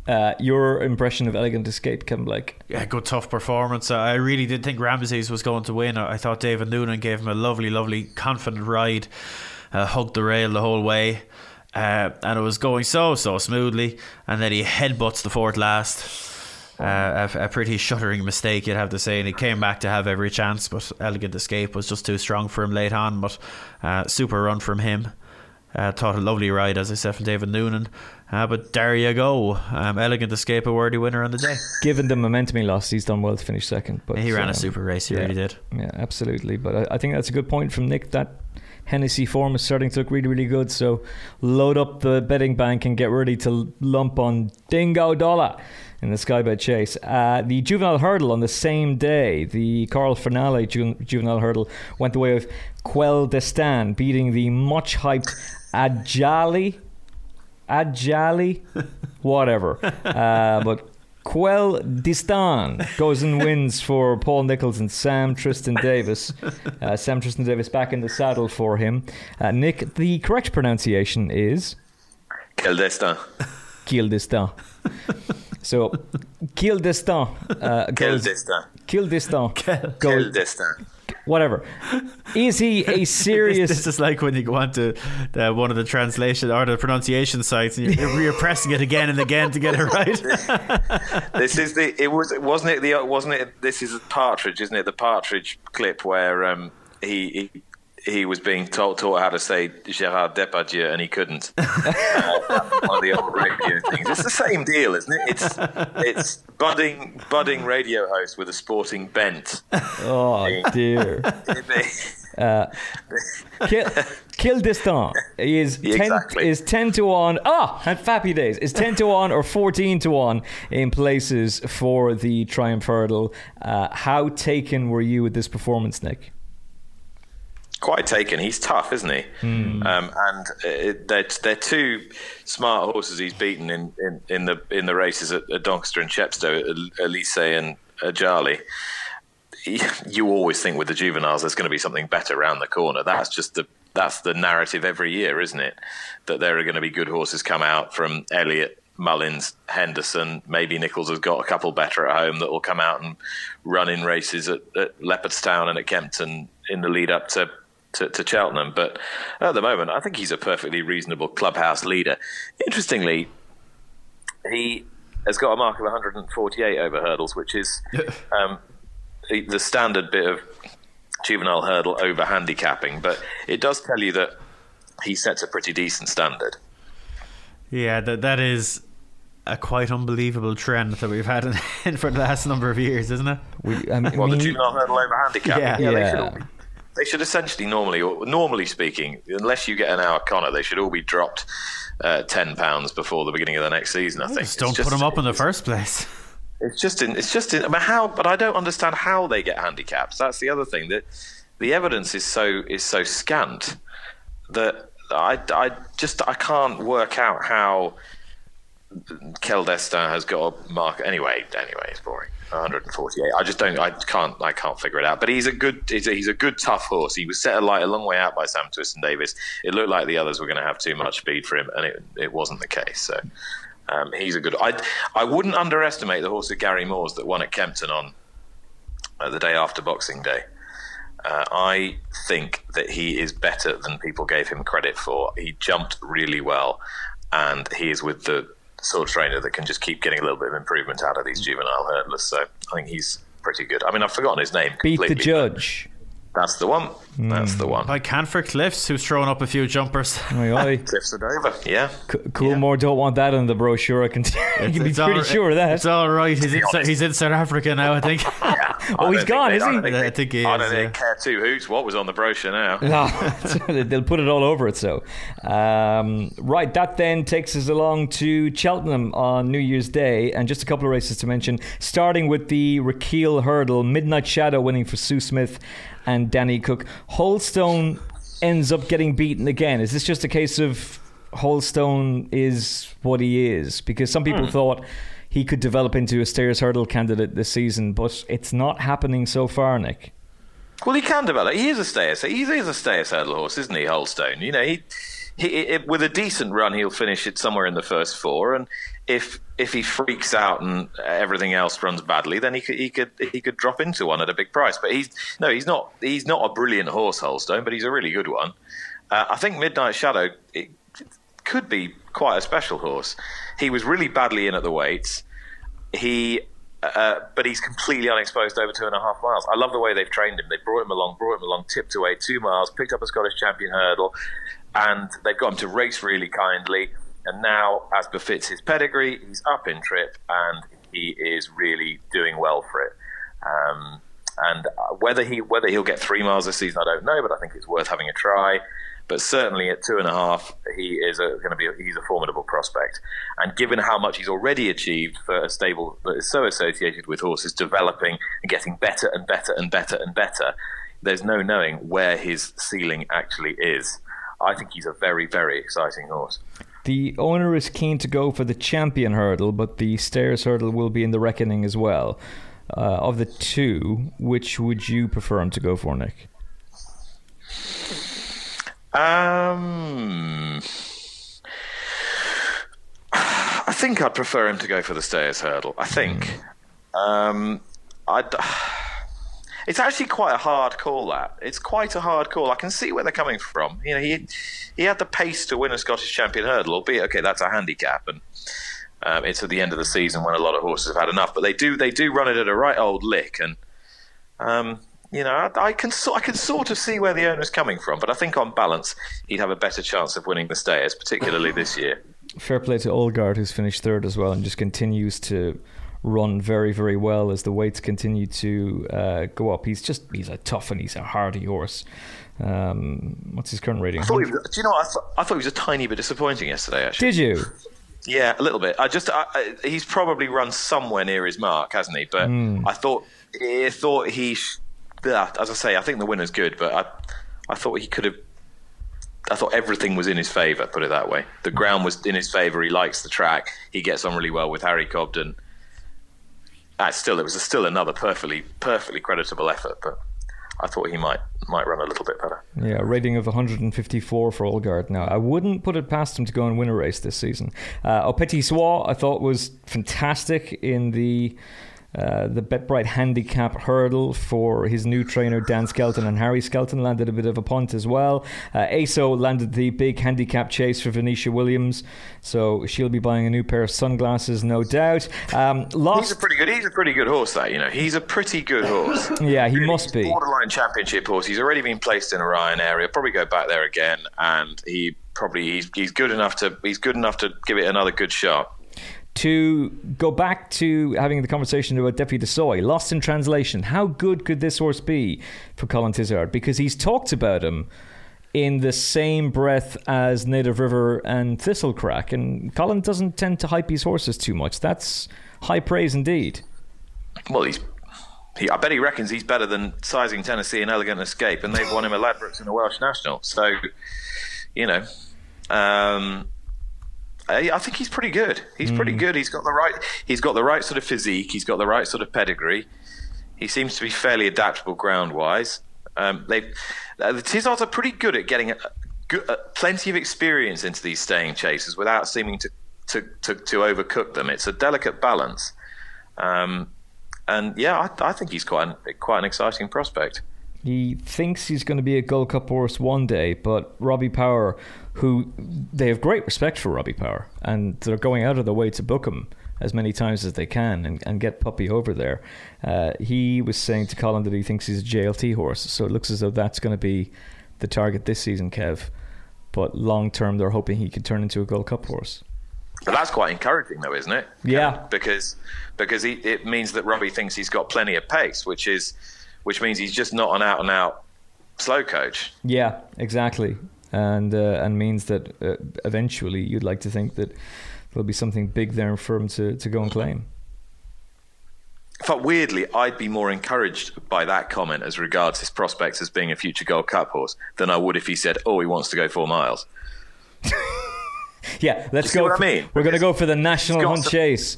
Uh, your impression of Elegant Escape, Kevin Blake? Yeah, good tough performance. I really did think Ramses was going to win. I thought David Noonan gave him a lovely, lovely, confident ride, uh, hugged the rail the whole way, uh, and it was going so, so smoothly. And then he headbutts the fourth last. Uh, a, a, pretty shuddering mistake, you'd have to say, and he came back to have every chance, but Elegant Escape was just too strong for him late on. But uh, super run from him. Uh, thought a lovely ride, as I said, from David Noonan. Uh, but there you go. Um, elegant escape, a worthy winner on the day. Given the momentum he lost, he's done well to finish second. But he ran um, a super race, he yeah, really did. Yeah, absolutely. But I, I, think that's a good point from Nick. That Hennessy form is starting to look really, really good. So load up the betting bank and get ready to lump on Dingo Dollar in the Skybet Chase. Uh, the juvenile hurdle on the same day, the Coral Finale ju- juvenile hurdle, went the way of Quel Destin, beating the much hyped Adjali. Adjali? Whatever. Uh, but Quel Destin goes and wins for Paul Nicholls and Sam Twiston-Davies. Uh, Sam Twiston-Davies back in the saddle for him. Uh, Nick, the correct pronunciation is. Quel Destin. Quel Destin. So, Quel Destin. Uh, Quel Destin. Quel Destin. Quel Destin whatever. Is he a serious? this, this, is like when you go onto the, one of the translation or the pronunciation sites and you're, you're pressing it again and again to get it right. this is the. It was wasn't it the wasn't it. This is a Partridge, isn't it? The Partridge clip where um, he, he he was being told taught how to say Gerard Depardieu and he couldn't. uh, one of the old radio things. It's the same deal, isn't it? It's it's budding budding radio host with a sporting bent. Oh dear. Uh, kill, kill Distant is ten exactly. is ten to one. Ah, and Fappy Days is ten to one or fourteen to one in places for the Triumph Hurdle. Uh, how taken were you with this performance, Nick? Quite taken. He's tough, isn't he? Mm. Um, and it, they're, they're two smart horses he's beaten in, in, in the in the races at, at Doncaster and Chepstow, Elise and Adjali. You always think with the juveniles there's going to be something better around the corner. That's just the that's the narrative every year, isn't it? That there are going to be good horses come out from Elliott, Mullins, Henderson. Maybe Nicholls has got a couple better at home that will come out and run in races at, at Leopardstown and at Kempton in the lead up to to, to Cheltenham. But at the moment, I think he's a perfectly reasonable clubhouse leader. Interestingly, he has got a mark of 148 over hurdles, which is um, the standard bit of juvenile hurdle over handicapping. But it does tell you that he sets a pretty decent standard. Yeah, that that is a quite unbelievable trend that we've had in, in for the last number of years, isn't it? We, I mean, well, the juvenile hurdle over handicapping. Yeah, yeah, yeah. They, should all be, they should essentially normally, normally speaking, unless you get an Our Conor, they should all be dropped uh, ten pounds before the beginning of the next season. I think. Just don't just, put them up in the first place. It's just in. It's just in. I mean, how? But I don't understand how they get handicaps. That's the other thing. That the evidence is so is so scant that I, I just I can't work out how Quel Destin has got a mark. Anyway, anyway, it's boring. 148. I just don't. I can't. I can't figure it out. But he's a good. He's a, he's a good tough horse. He was set a light a long way out by Sam Twiston-Davies. It looked like the others were going to have too much speed for him, and it it wasn't the case. So um, he's a good. I I wouldn't underestimate the horse of Gary Moore's that won at Kempton on uh, the day after Boxing Day. Uh, I think that he is better than people gave him credit for. He jumped really well, and he is with the sort of trainer that can just keep getting a little bit of improvement out of these juvenile hurdlers. So I think he's pretty good. I mean, I've forgotten his name. Beat the judge. That's the one. Mm. That's the one. By Canford Cliffs, who's thrown up a few jumpers. Aye, aye. Cliffs are over. Yeah. C- Coolmore yeah. don't want that in the brochure. I can, t- you can be pretty sure of that. It's all right. He's in, he's in South Africa now, I think. yeah. Oh, he's gone, is he? I, think I think he is. I don't yeah. care two hoots what was on the brochure now. No, they'll put it all over it. So, um, right, that then takes us along to Cheltenham on New Year's Day, and just a couple of races to mention. Starting with the Relkeel Hurdle, Midnight Shadow winning for Sue Smith and Danny Cook. Wholestone ends up getting beaten again. Is this just a case of Wholestone is what he is? Because some people hmm. thought he could develop into a stayers hurdle candidate this season, but it's not happening so far, Nick. Well, he can develop. He is a stayers. He is a stayers hurdle horse, isn't he, Wholestone? You know, he, he it, with a decent run, he'll finish it somewhere in the first four, and if if he freaks out and everything else runs badly, then he could he could he could drop into one at a big price. But he's no, he's not he's not a brilliant horse, Wholestone, but he's a really good one. Uh, I think Midnight Shadow it could be quite a special horse. He was really badly in at the weights. He uh, but he's completely unexposed over two and a half miles. I love the way they've trained him. They brought him along, brought him along, tipped away two miles, picked up a Scottish champion hurdle, and they've got him to race really kindly. And now, as befits his pedigree, he's up in trip and he is really doing well for it. Um, and uh, whether he whether he'll get three miles this season, I don't know, but I think it's worth having a try. But certainly at two and a half, he is going to be he's a formidable prospect. And given how much he's already achieved for a stable that is so associated with horses developing and getting better and better and better and better, there's no knowing where his ceiling actually is. I think he's a very very exciting horse. The owner is keen to go for the champion hurdle, but the stairs hurdle will be in the reckoning as well. Uh, of the two, which would you prefer him to go for, Nick? Um, I think I'd prefer him to go for the stairs hurdle. I think. Um, I. It's actually quite a hard call. That it's quite a hard call. I can see where they're coming from. You know, he he had the pace to win a Scottish champion hurdle, albeit okay, that's a handicap, and um, it's at the end of the season when a lot of horses have had enough. But they do they do run it at a right old lick, and um, you know, I, I can I can sort of see where the owner's coming from, but I think on balance, he'd have a better chance of winning the stayers, particularly this year. Fair play to Old Guard, who's finished third as well, and just continues to run very, very well as the weights continue to uh, go up. He's just he's a tough and he's a hardy horse. Um, what's his current rating? I thought he, do you know? I, th- I thought he was a tiny bit disappointing yesterday. Actually, did you? Yeah, a little bit. I just I, I, he's probably run somewhere near his mark, hasn't he? But mm. I thought I thought he sh- as I say, I think the winner's good, but I, I thought he could have. I thought everything was in his favour. Put it that way. The ground was in his favour. He likes the track. He gets on really well with Harry Cobden. Uh, still, it was still another perfectly, perfectly creditable effort, but I thought he might might run a little bit better. Yeah, rating of 154 for Old Guard. Now, I wouldn't put it past him to go and win a race this season. Uh, Soir, I thought was fantastic in the uh, the BetBright handicap hurdle for his new trainer Dan Skelton and Harry Skelton landed a bit of a punt as well. Uh, ASO landed the big handicap chase for Venetia Williams, so she'll be buying a new pair of sunglasses, no doubt. Um, lost. He's a pretty good. He's a pretty good horse. That you know, he's a pretty good horse. yeah, he must be borderline championship horse. He's already been placed in a Ryanair. Probably go back there again, and he probably he's, he's good enough to he's good enough to give it another good shot to go back to having the conversation about Defi du Seuil, lost in translation. How good could this horse be for Colin Tizzard? Because he's talked about him in the same breath as Native River and Thistlecrack, and Colin doesn't tend to hype his horses too much. That's high praise indeed. Well, he's. He, I bet he reckons he's better than Sizing Tennessee and Elegant Escape, and they've won him a Ladbrokes in the Welsh National. So, you know, um, I think he's pretty good. He's mm. pretty hmm. good. He's got the right. He's got the right sort of physique. He's got the right sort of pedigree. He seems to be fairly adaptable ground wise. Um, they, uh, the Tizzards are pretty good at getting a, a, a, plenty of experience into these staying chases without seeming to, to, to, to overcook them. It's a delicate balance. Um, and yeah, I, I, think he's quite an, quite an exciting prospect. He thinks he's going to be a Gold Cup horse one day, but Robbie Power who they have great respect for Robbie Power, and they're going out of their way to book him as many times as they can and, and get Puppy over there. Uh, he was saying to Colin that he thinks he's a JLT horse, so it looks as though that's going to be the target this season, Kev. But long term, they're hoping he could turn into a Gold Cup horse. But that's quite encouraging, though, isn't it? Yeah, because because he, it means that Robbie thinks he's got plenty of pace, which is which means he's just not an out and out slow coach. Yeah, exactly and uh, and means that uh, eventually you'd like to think that there'll be something big there for him to, to go and claim. But weirdly, I'd be more encouraged by that comment as regards his prospects as being a future Gold Cup horse than I would if he said, "Oh, he wants to go four miles." yeah, let's go. For, I mean? We're going to go for the national hunt chase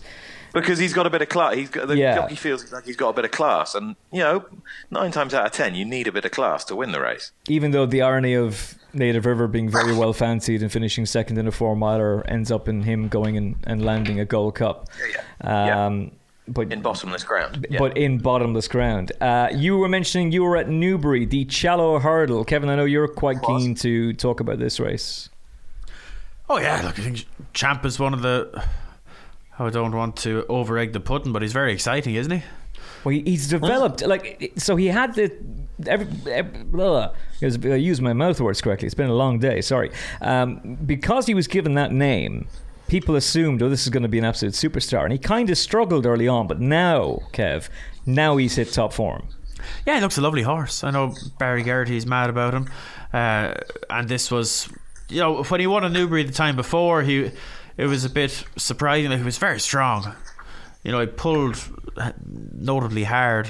because he's got a bit of class. He's got the yeah. jockey feels like he's got a bit of class, and you know, nine times out of ten, you need a bit of class to win the race. Even though the irony of Native River being very well fancied and finishing second in a four miler ends up in him going and, and landing a Gold Cup. Yeah, yeah. Um, yeah. But in bottomless ground. Yeah. But in bottomless ground. Uh, you were mentioning you were at Newbury, the Challow Hurdle. Kevin, I know you're quite keen to talk about this race. Oh yeah, look, I think Champ is one of the I don't want to over egg the pudding, but he's very exciting, isn't he? Well, he's developed like so. He had the. Every, every, blah, I use my mouth words correctly. It's been a long day. Sorry. Um, because he was given that name, people assumed, oh, this is going to be an absolute superstar, and he kind of struggled early on. But now, Kev, now he's hit top form. Yeah, he looks a lovely horse. I know Barry Geraghty's mad about him, uh, and this was, you know, when he won a Newbury the time before, he it was a bit surprising. Like he was very strong. You know, he pulled notably hard,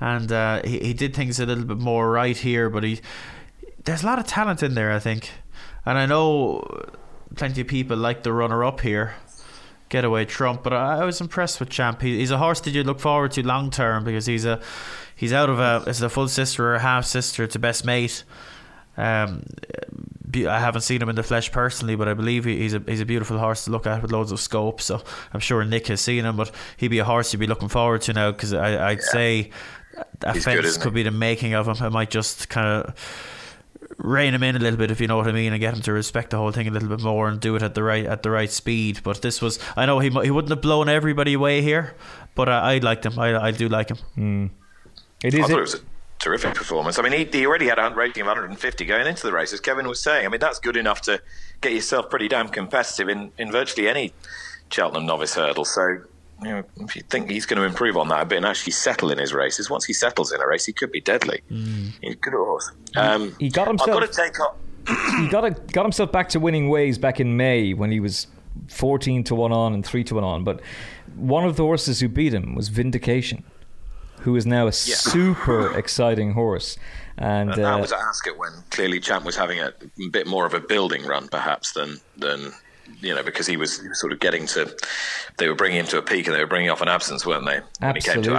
and uh, he he did things a little bit more right here. But he there's a lot of talent in there, I think, and I know plenty of people like the runner up here. Getaway Trump, but I was impressed with Champ. He, he's a horse that you look forward to long term because he's a he's out of a is a full sister or a half sister to best mate. Um, I haven't seen him in the flesh personally, but I believe he's a he's a beautiful horse to look at with loads of scope. So I'm sure Nick has seen him, but he'd be a horse you'd be looking forward to now because I'd yeah. say a he's fence good, could be the making of him. I might just kind of rein him in a little bit if you know what I mean and get him to respect the whole thing a little bit more and do it at the right at the right speed but this was I know he he wouldn't have blown everybody away here but I, I liked him I, I do like him mm. it is I it was a terrific performance I mean he, he already had a rating of 150 going into the race as Kevin was saying I mean that's good enough to get yourself pretty damn competitive in, in virtually any Cheltenham novice hurdle so you know, if you think he's going to improve on that a bit and actually settle in his races, once he settles in a race, he could be deadly. Mm. He's good horse. Um, he got himself. I've got to take up. he got a, got himself back to winning ways back in May when he was fourteen to one on and three to one on. But one of the horses who beat him was Vindication, who is now a yeah. super exciting horse. And, and that uh, was at Ascot when clearly Champ was having a bit more of a building run, perhaps than than you know, because he was, he was, sort of getting to, they were bringing him to a peak and they were bringing off an absence, weren't they? When Absolutely. he came to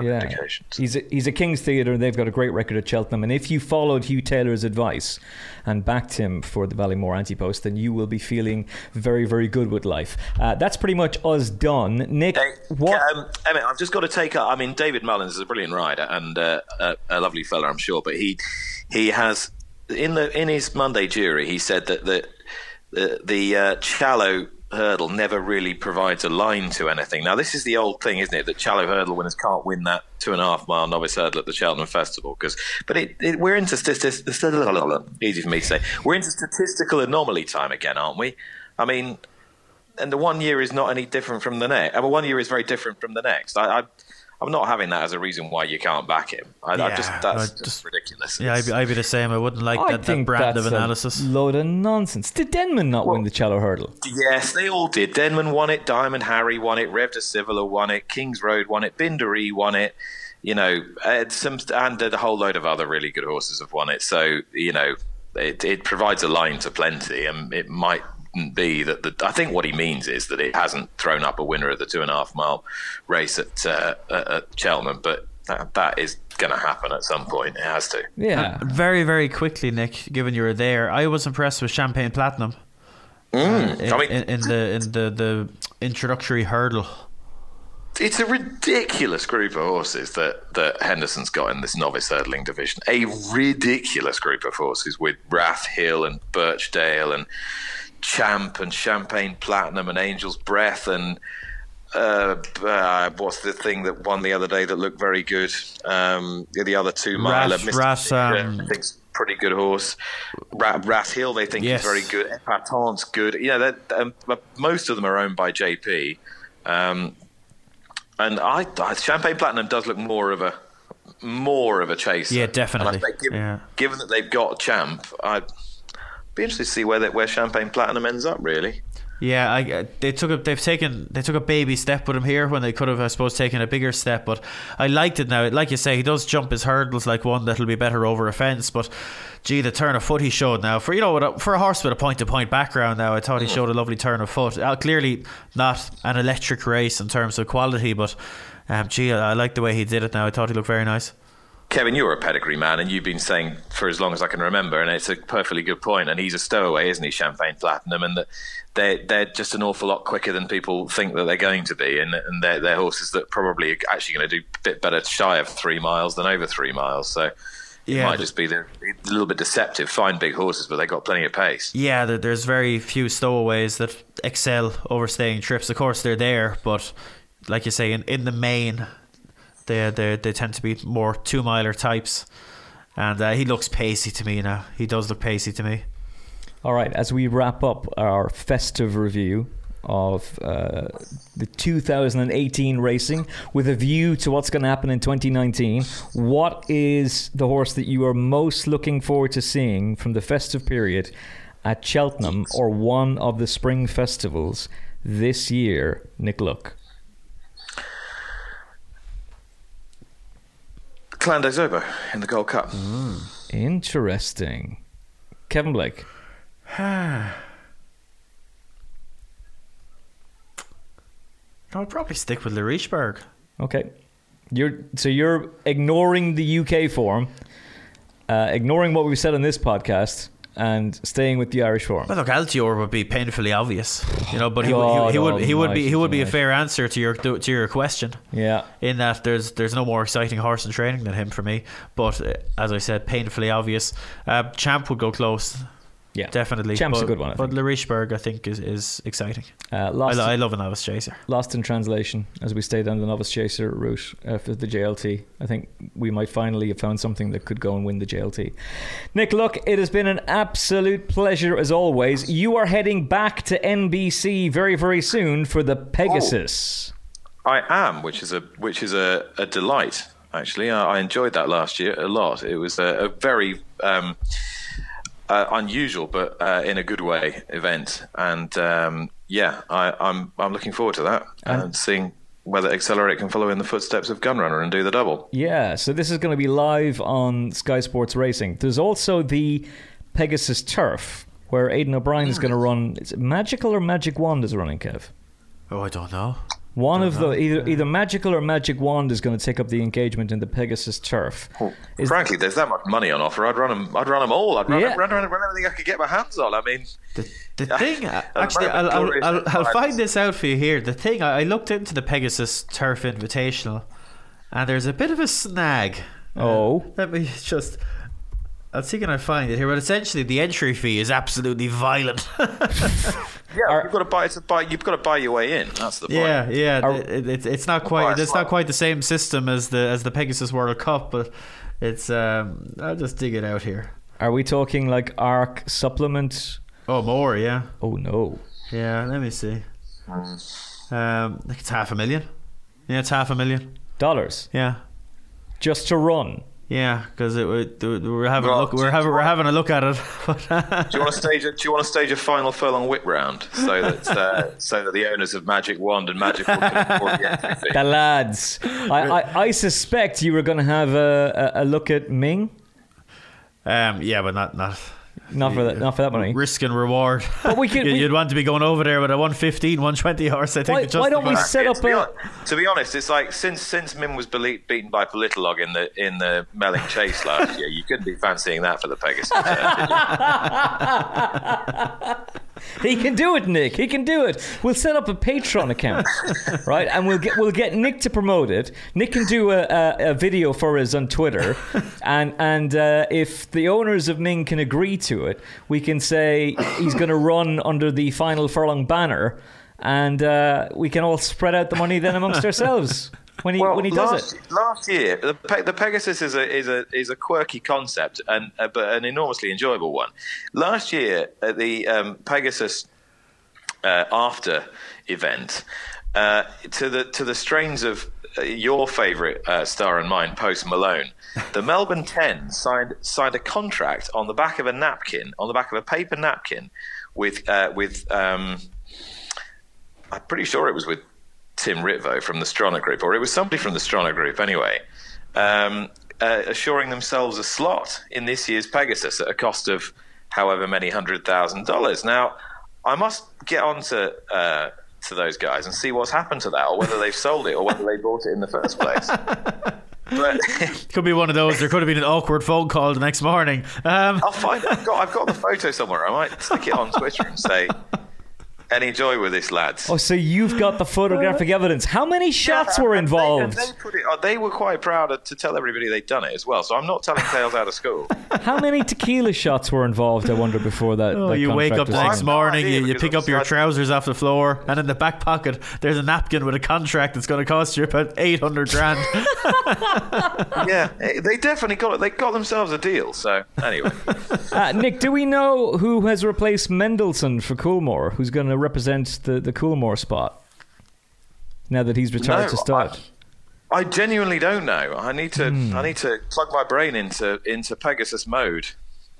yeah. He's a, he's a King's Theatre and they've got a great record at Cheltenham. And if you followed Hugh Taylor's advice and backed him for the Ballymore anti-post, then you will be feeling very, very good with life. Uh, that's pretty much us done. Nick, hey, what? Um, Emmet, I've just got to take up, I mean, David Mullins is a brilliant rider and uh, a, a lovely fella, I'm sure, but he he has in the in his Monday jury, he said that that the, the uh, Challow hurdle never really provides a line to anything. Now, this is the old thing, isn't it? That Challow hurdle winners can't win that two and a half mile novice hurdle at the Cheltenham Festival. Because, but it, it, we're into statistical. Easy for me to say. We're into statistical anomaly time again, aren't we? I mean, and the one year is not any different from the next. Uh, I mean, one year is very different from the next. I, I I'm not having that as a reason why you can't back him. I, yeah, I just that's just, just, ridiculous. Yeah, I'd be, I'd be, the same. I wouldn't like I that, that brand of analysis. load of nonsense. Did Denman not well, win the Challow Hurdle? Yes, they all did. Denman won it. Diamond Harry won it. Reve de Sivola won it. Kings Road won it. Bindery won it. You know, some and a whole load of other really good horses have won it. So you know, it, it provides a line to plenty, and it might be that the, I think what he means is that it hasn't thrown up a winner of the two and a half mile race at, uh, at Cheltenham, but that, that is going to happen at some point. It has to. Yeah. Uh, very, very quickly, Nick. Given you were there, I was impressed with Champagne Platinum. Mm. Uh, in, I mean, in, in, the in the the introductory hurdle. It's a ridiculous group of horses that, that Henderson's got in this novice hurdling division. A ridiculous group of horses with Rathhill and Birchdale and Champ and Champagne Platinum and Angel's Breath and uh, uh, what's the thing that won the other day that looked very good? Um, the other two miler, Ras, um, I think pretty good horse. Rat, Rathhill, they think yes. is very good. Epatante's good. You know, um, most of them are owned by JP. Um, and I, I, Champagne Platinum does look more of a more of a chaser. Yeah, definitely. Given, yeah. given that they've got Champ, I be interested to see where that, where Champagne Platinum ends up. Really. Yeah, I, they took a they've taken they took a baby step with him here when they could have I suppose taken a bigger step. But I liked it now. Like you say, he does jump his hurdles like one that'll be better over a fence. But gee, the turn of foot he showed now for you know for a horse with a point to point background now, I thought he showed a lovely turn of foot. Uh, clearly not an electric race in terms of quality, but um, gee, I, I like the way he did it now. I thought he looked very nice. Kevin, you're a pedigree man, and you've been saying for as long as I can remember, and it's a perfectly good point. And he's a stowaway, isn't he, Champagne Platinum? And that they're they're just an awful lot quicker than people think that they're going to be, and and they're, they're horses that probably are actually going to do a bit better shy of three miles than over three miles. So, It Yeah, might just be a little bit deceptive. Fine big horses, but they got plenty of pace. Yeah, there's very few stowaways that excel overstaying trips. Of course, they're there, but like you say, in, in the main, they they they tend to be more two miler types. And uh, he looks pacey to me now. He does look pacey to me. All right, as we wrap up our festive review of uh, the 2018 racing with a view to what's going to happen in 2019, what is the horse that you are most looking forward to seeing from the festive period at Cheltenham or one of the spring festivals this year, Nick Luck? Clan des Obeaux in the Gold Cup. Interesting. Kevin Blake. I'll probably stick with Le Richebourg. Okay. You're so you're ignoring the UK form, uh, ignoring what we've said on this podcast, and staying with the Irish form. Well, look, Altior would be painfully obvious, you know, but he, would, he, he would he would be he would be a fair answer to your to your question. Yeah. in that there's there's no more exciting horse in training than him for me. But uh, as I said, painfully obvious. Uh, Champ would go close, Yeah. definitely. Champ's but, a good one. I but think. Le Richebourg, I think, is is exciting. Uh, I, lost, lo- I love a novice chaser. lost in translation as we stayed down the novice chaser route uh, for the JLT. I think we might finally have found something that could go and win the JLT. Nick, look, it has been an absolute pleasure as always. You are heading back to NBC very, very soon for the Pegasus. I am, which is a which is a, a delight. Actually, I, I enjoyed that last year a lot. It was a, a very um, uh, unusual, but uh, in a good way, event. And um, yeah, I, I'm I'm looking forward to that and seeing whether Accelerate can follow in the footsteps of Gunrunner and do the double. Yeah, so this is going to be live on Sky Sports Racing. There's also the Pegasus Turf, where Aidan O'Brien is going to run. Is it Magical or Magic Wand is running, Kev? Oh, I don't know. One of the either either Magical or Magic Wand is going to take up the engagement in the Pegasus Turf. Is- Frankly, there's that much money on offer. I'd run them. I'd run them all. I'd run, Yeah. run, run, run everything I could get my hands on. I mean, The, the Yeah. thing, uh, I'm actually, I'll, I'll, I'll, I'll find this out for you here. The thing, I, I looked into the Pegasus Turf Invitational, and there's a bit of a snag. Oh. Let me just. I'll see can I find it here, but essentially the entry fee is absolutely violent. yeah, you've got to buy. It's a buy. You've got to buy your way in. That's the point. yeah, yeah. Are- it, it, it's not quite. a It's not quite the same system as the as the Pegasus World Cup, but it's. Um, I'll just dig it out here. Are we talking like ARC supplement? Oh, more, yeah, Oh no. yeah. Let me see. Um, I think it's half a million. Yeah, it's half a million. Dollars Yeah. just to run. Yeah, because it, it, we're having a look. We're having we're having a look at it. Do you want to stage? A, do you want to stage a final furlong whip round so that uh, so that the owners of Magic Wand and Magic Wand can afford the entry fee? The lads. I, I, I suspect you were going to have a, a, a look at Min. um, yeah, but not not Not for that. Not for that money. risk and reward. But we could- You- we- You'd want to be going over there with a 115, 120 horse. I think. Why- to why don't we justify- set up to, be a- to be honest, it's like since since Min was bele- beaten by Politologue in the in the Melling Chase last year, you couldn't be fancying that for the Pegasus. He can do it, Nick. He can do it. We'll set up a Patreon account, right? And we'll get we'll get Nick to promote it. Nick can do a, a, a video for us on Twitter, and and uh, if the owners of Min can agree to it, we can say he's going to run under the final furlong banner, and uh, we can all spread out the money then amongst ourselves when he when he does last, it. last year, the, Pe- the Pegasus is a is a is a quirky concept and uh, but an enormously enjoyable one. Last year at the um, Pegasus uh, after event, uh, to the to the strains of uh, your favourite uh, star and mine, Post Malone, the Melbourne Ten signed signed a contract on the back of a napkin, on the back of a paper napkin, with uh, with. Um, I'm pretty sure it was with Tim Ritvo from the Stronach Group, or it was somebody from the Stronach Group anyway, um, uh, assuring themselves a slot in this year's Pegasus at a cost of however many hundred thousand dollars. Now, I must get on to, uh, to those guys and see what's happened to that, or whether they've sold it, or whether they bought it in the first place. But Could be one of those. There could have been an awkward phone call the next morning. Um, I'll find. I've got. I've got the photo somewhere. I might stick it on Twitter and say, any joy with this, lads. Oh, so you've got the photographic evidence. How many shots were And they- involved? and They, put it, uh, they were quite proud to tell everybody they'd done it as well. So I'm not telling tales out of school. How many tequila shots were involved? I wonder before that. Oh, that you wake up the next signed. morning, you, you pick up your trousers off the floor, and in the back pocket, there's a napkin with a contract that's going to cost you about 800 grand. yeah, eh, they definitely got it. They got themselves a deal. So anyway, Uh, Nick, do we know who has replaced Mendelssohn for Coolmore? Who's going to represent the, the Coolmore spot now that he's retired No, to start? I genuinely don't know. I need to. I need to plug my brain into into Pegasus mode.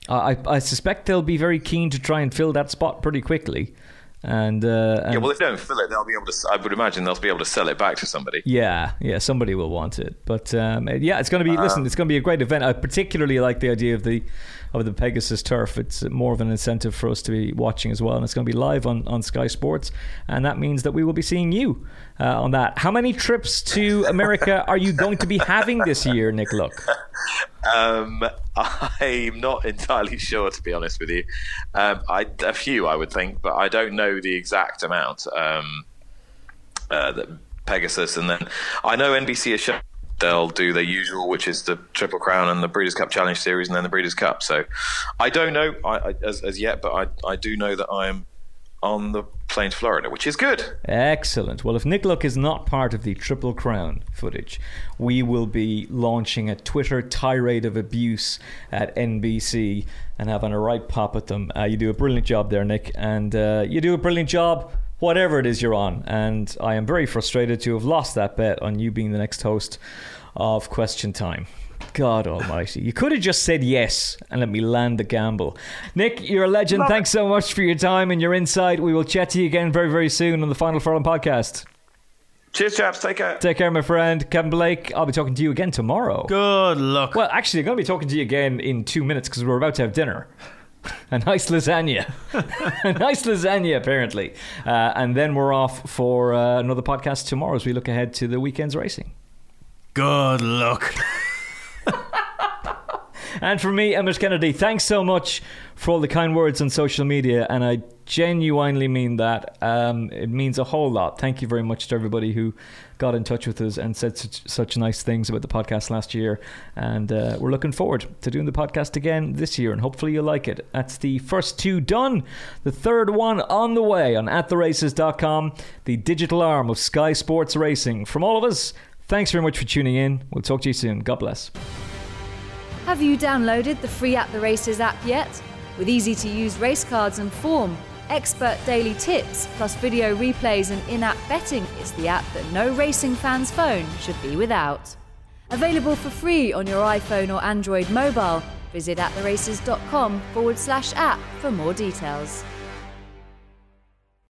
I, I suspect they'll be very keen to try and fill that spot pretty quickly. And, uh, and Yeah, well, if they don't fill it, they'll be able to. I would imagine they'll be able to sell it back to somebody. Yeah, yeah, somebody will want it. But um, yeah, it's going to be. listen, Um, it's going to be a great event. I particularly like the idea of the of the Pegasus turf. It's more of an incentive for us to be watching as well, and it's going to be live on, on Sky Sports, and that means that we will be seeing you uh, on that. How many trips to America are you going to be having this year, Nick? Look, Um, I'm not entirely sure, to be honest with you. Um, I, a few, I would think, but I don't know the exact amount. Um, uh, that Pegasus, and then I know NBC is shown they'll do their usual, which is the Triple Crown and the Breeders' Cup Challenge Series, and then the Breeders' Cup. So I don't know I, I, as, as yet, but I, I do know that I'm on the plane to Florida, which is good. Excellent. Well, if Nick Luck is not part of the Triple Crown footage, we will be launching a Twitter tirade of abuse at NBC and having a right pop at them. Uh, you do a brilliant job there, Nick, and uh, you do a brilliant job. Whatever it is you're on, and I am very frustrated to have lost that bet on you being the next host of Question Time. God Almighty! You could have just said yes and let me land the gamble. Nick, you're a legend. Thanks so much for your time and your insight. We will chat to you again very, very soon on the Final Furlong podcast. Cheers, chaps. Take care. Take care, my friend Kevin Blake. I'll be talking to you again tomorrow. Good luck. Well, actually, I'm going to be talking to you again in two minutes because we're about to have dinner. A nice lasagna. a nice lasagna, apparently. Uh, and then we're off for uh, another podcast tomorrow as we look ahead to the weekend's racing. Good luck. And for me, Emmet Kennedy, thanks so much for all the kind words on social media. And I genuinely mean that. Um, it means a whole lot. Thank you very much to everybody who got in touch with us and said such, such nice things about the podcast last year. And uh, we're looking forward to doing the podcast again this year. And hopefully you'll like it. That's the first two done. The third one on the way on attheraces.com, the digital arm of Sky Sports Racing. From all of us, thanks very much for tuning in. We'll talk to you soon. God bless. Have you downloaded the free At the Races app yet? With easy to use race cards and form, expert daily tips, plus video replays and in app betting, it's the app that no racing fan's phone should be without. Available for free on your iPhone or Android mobile. Visit attheraces.com forward slash app for more details.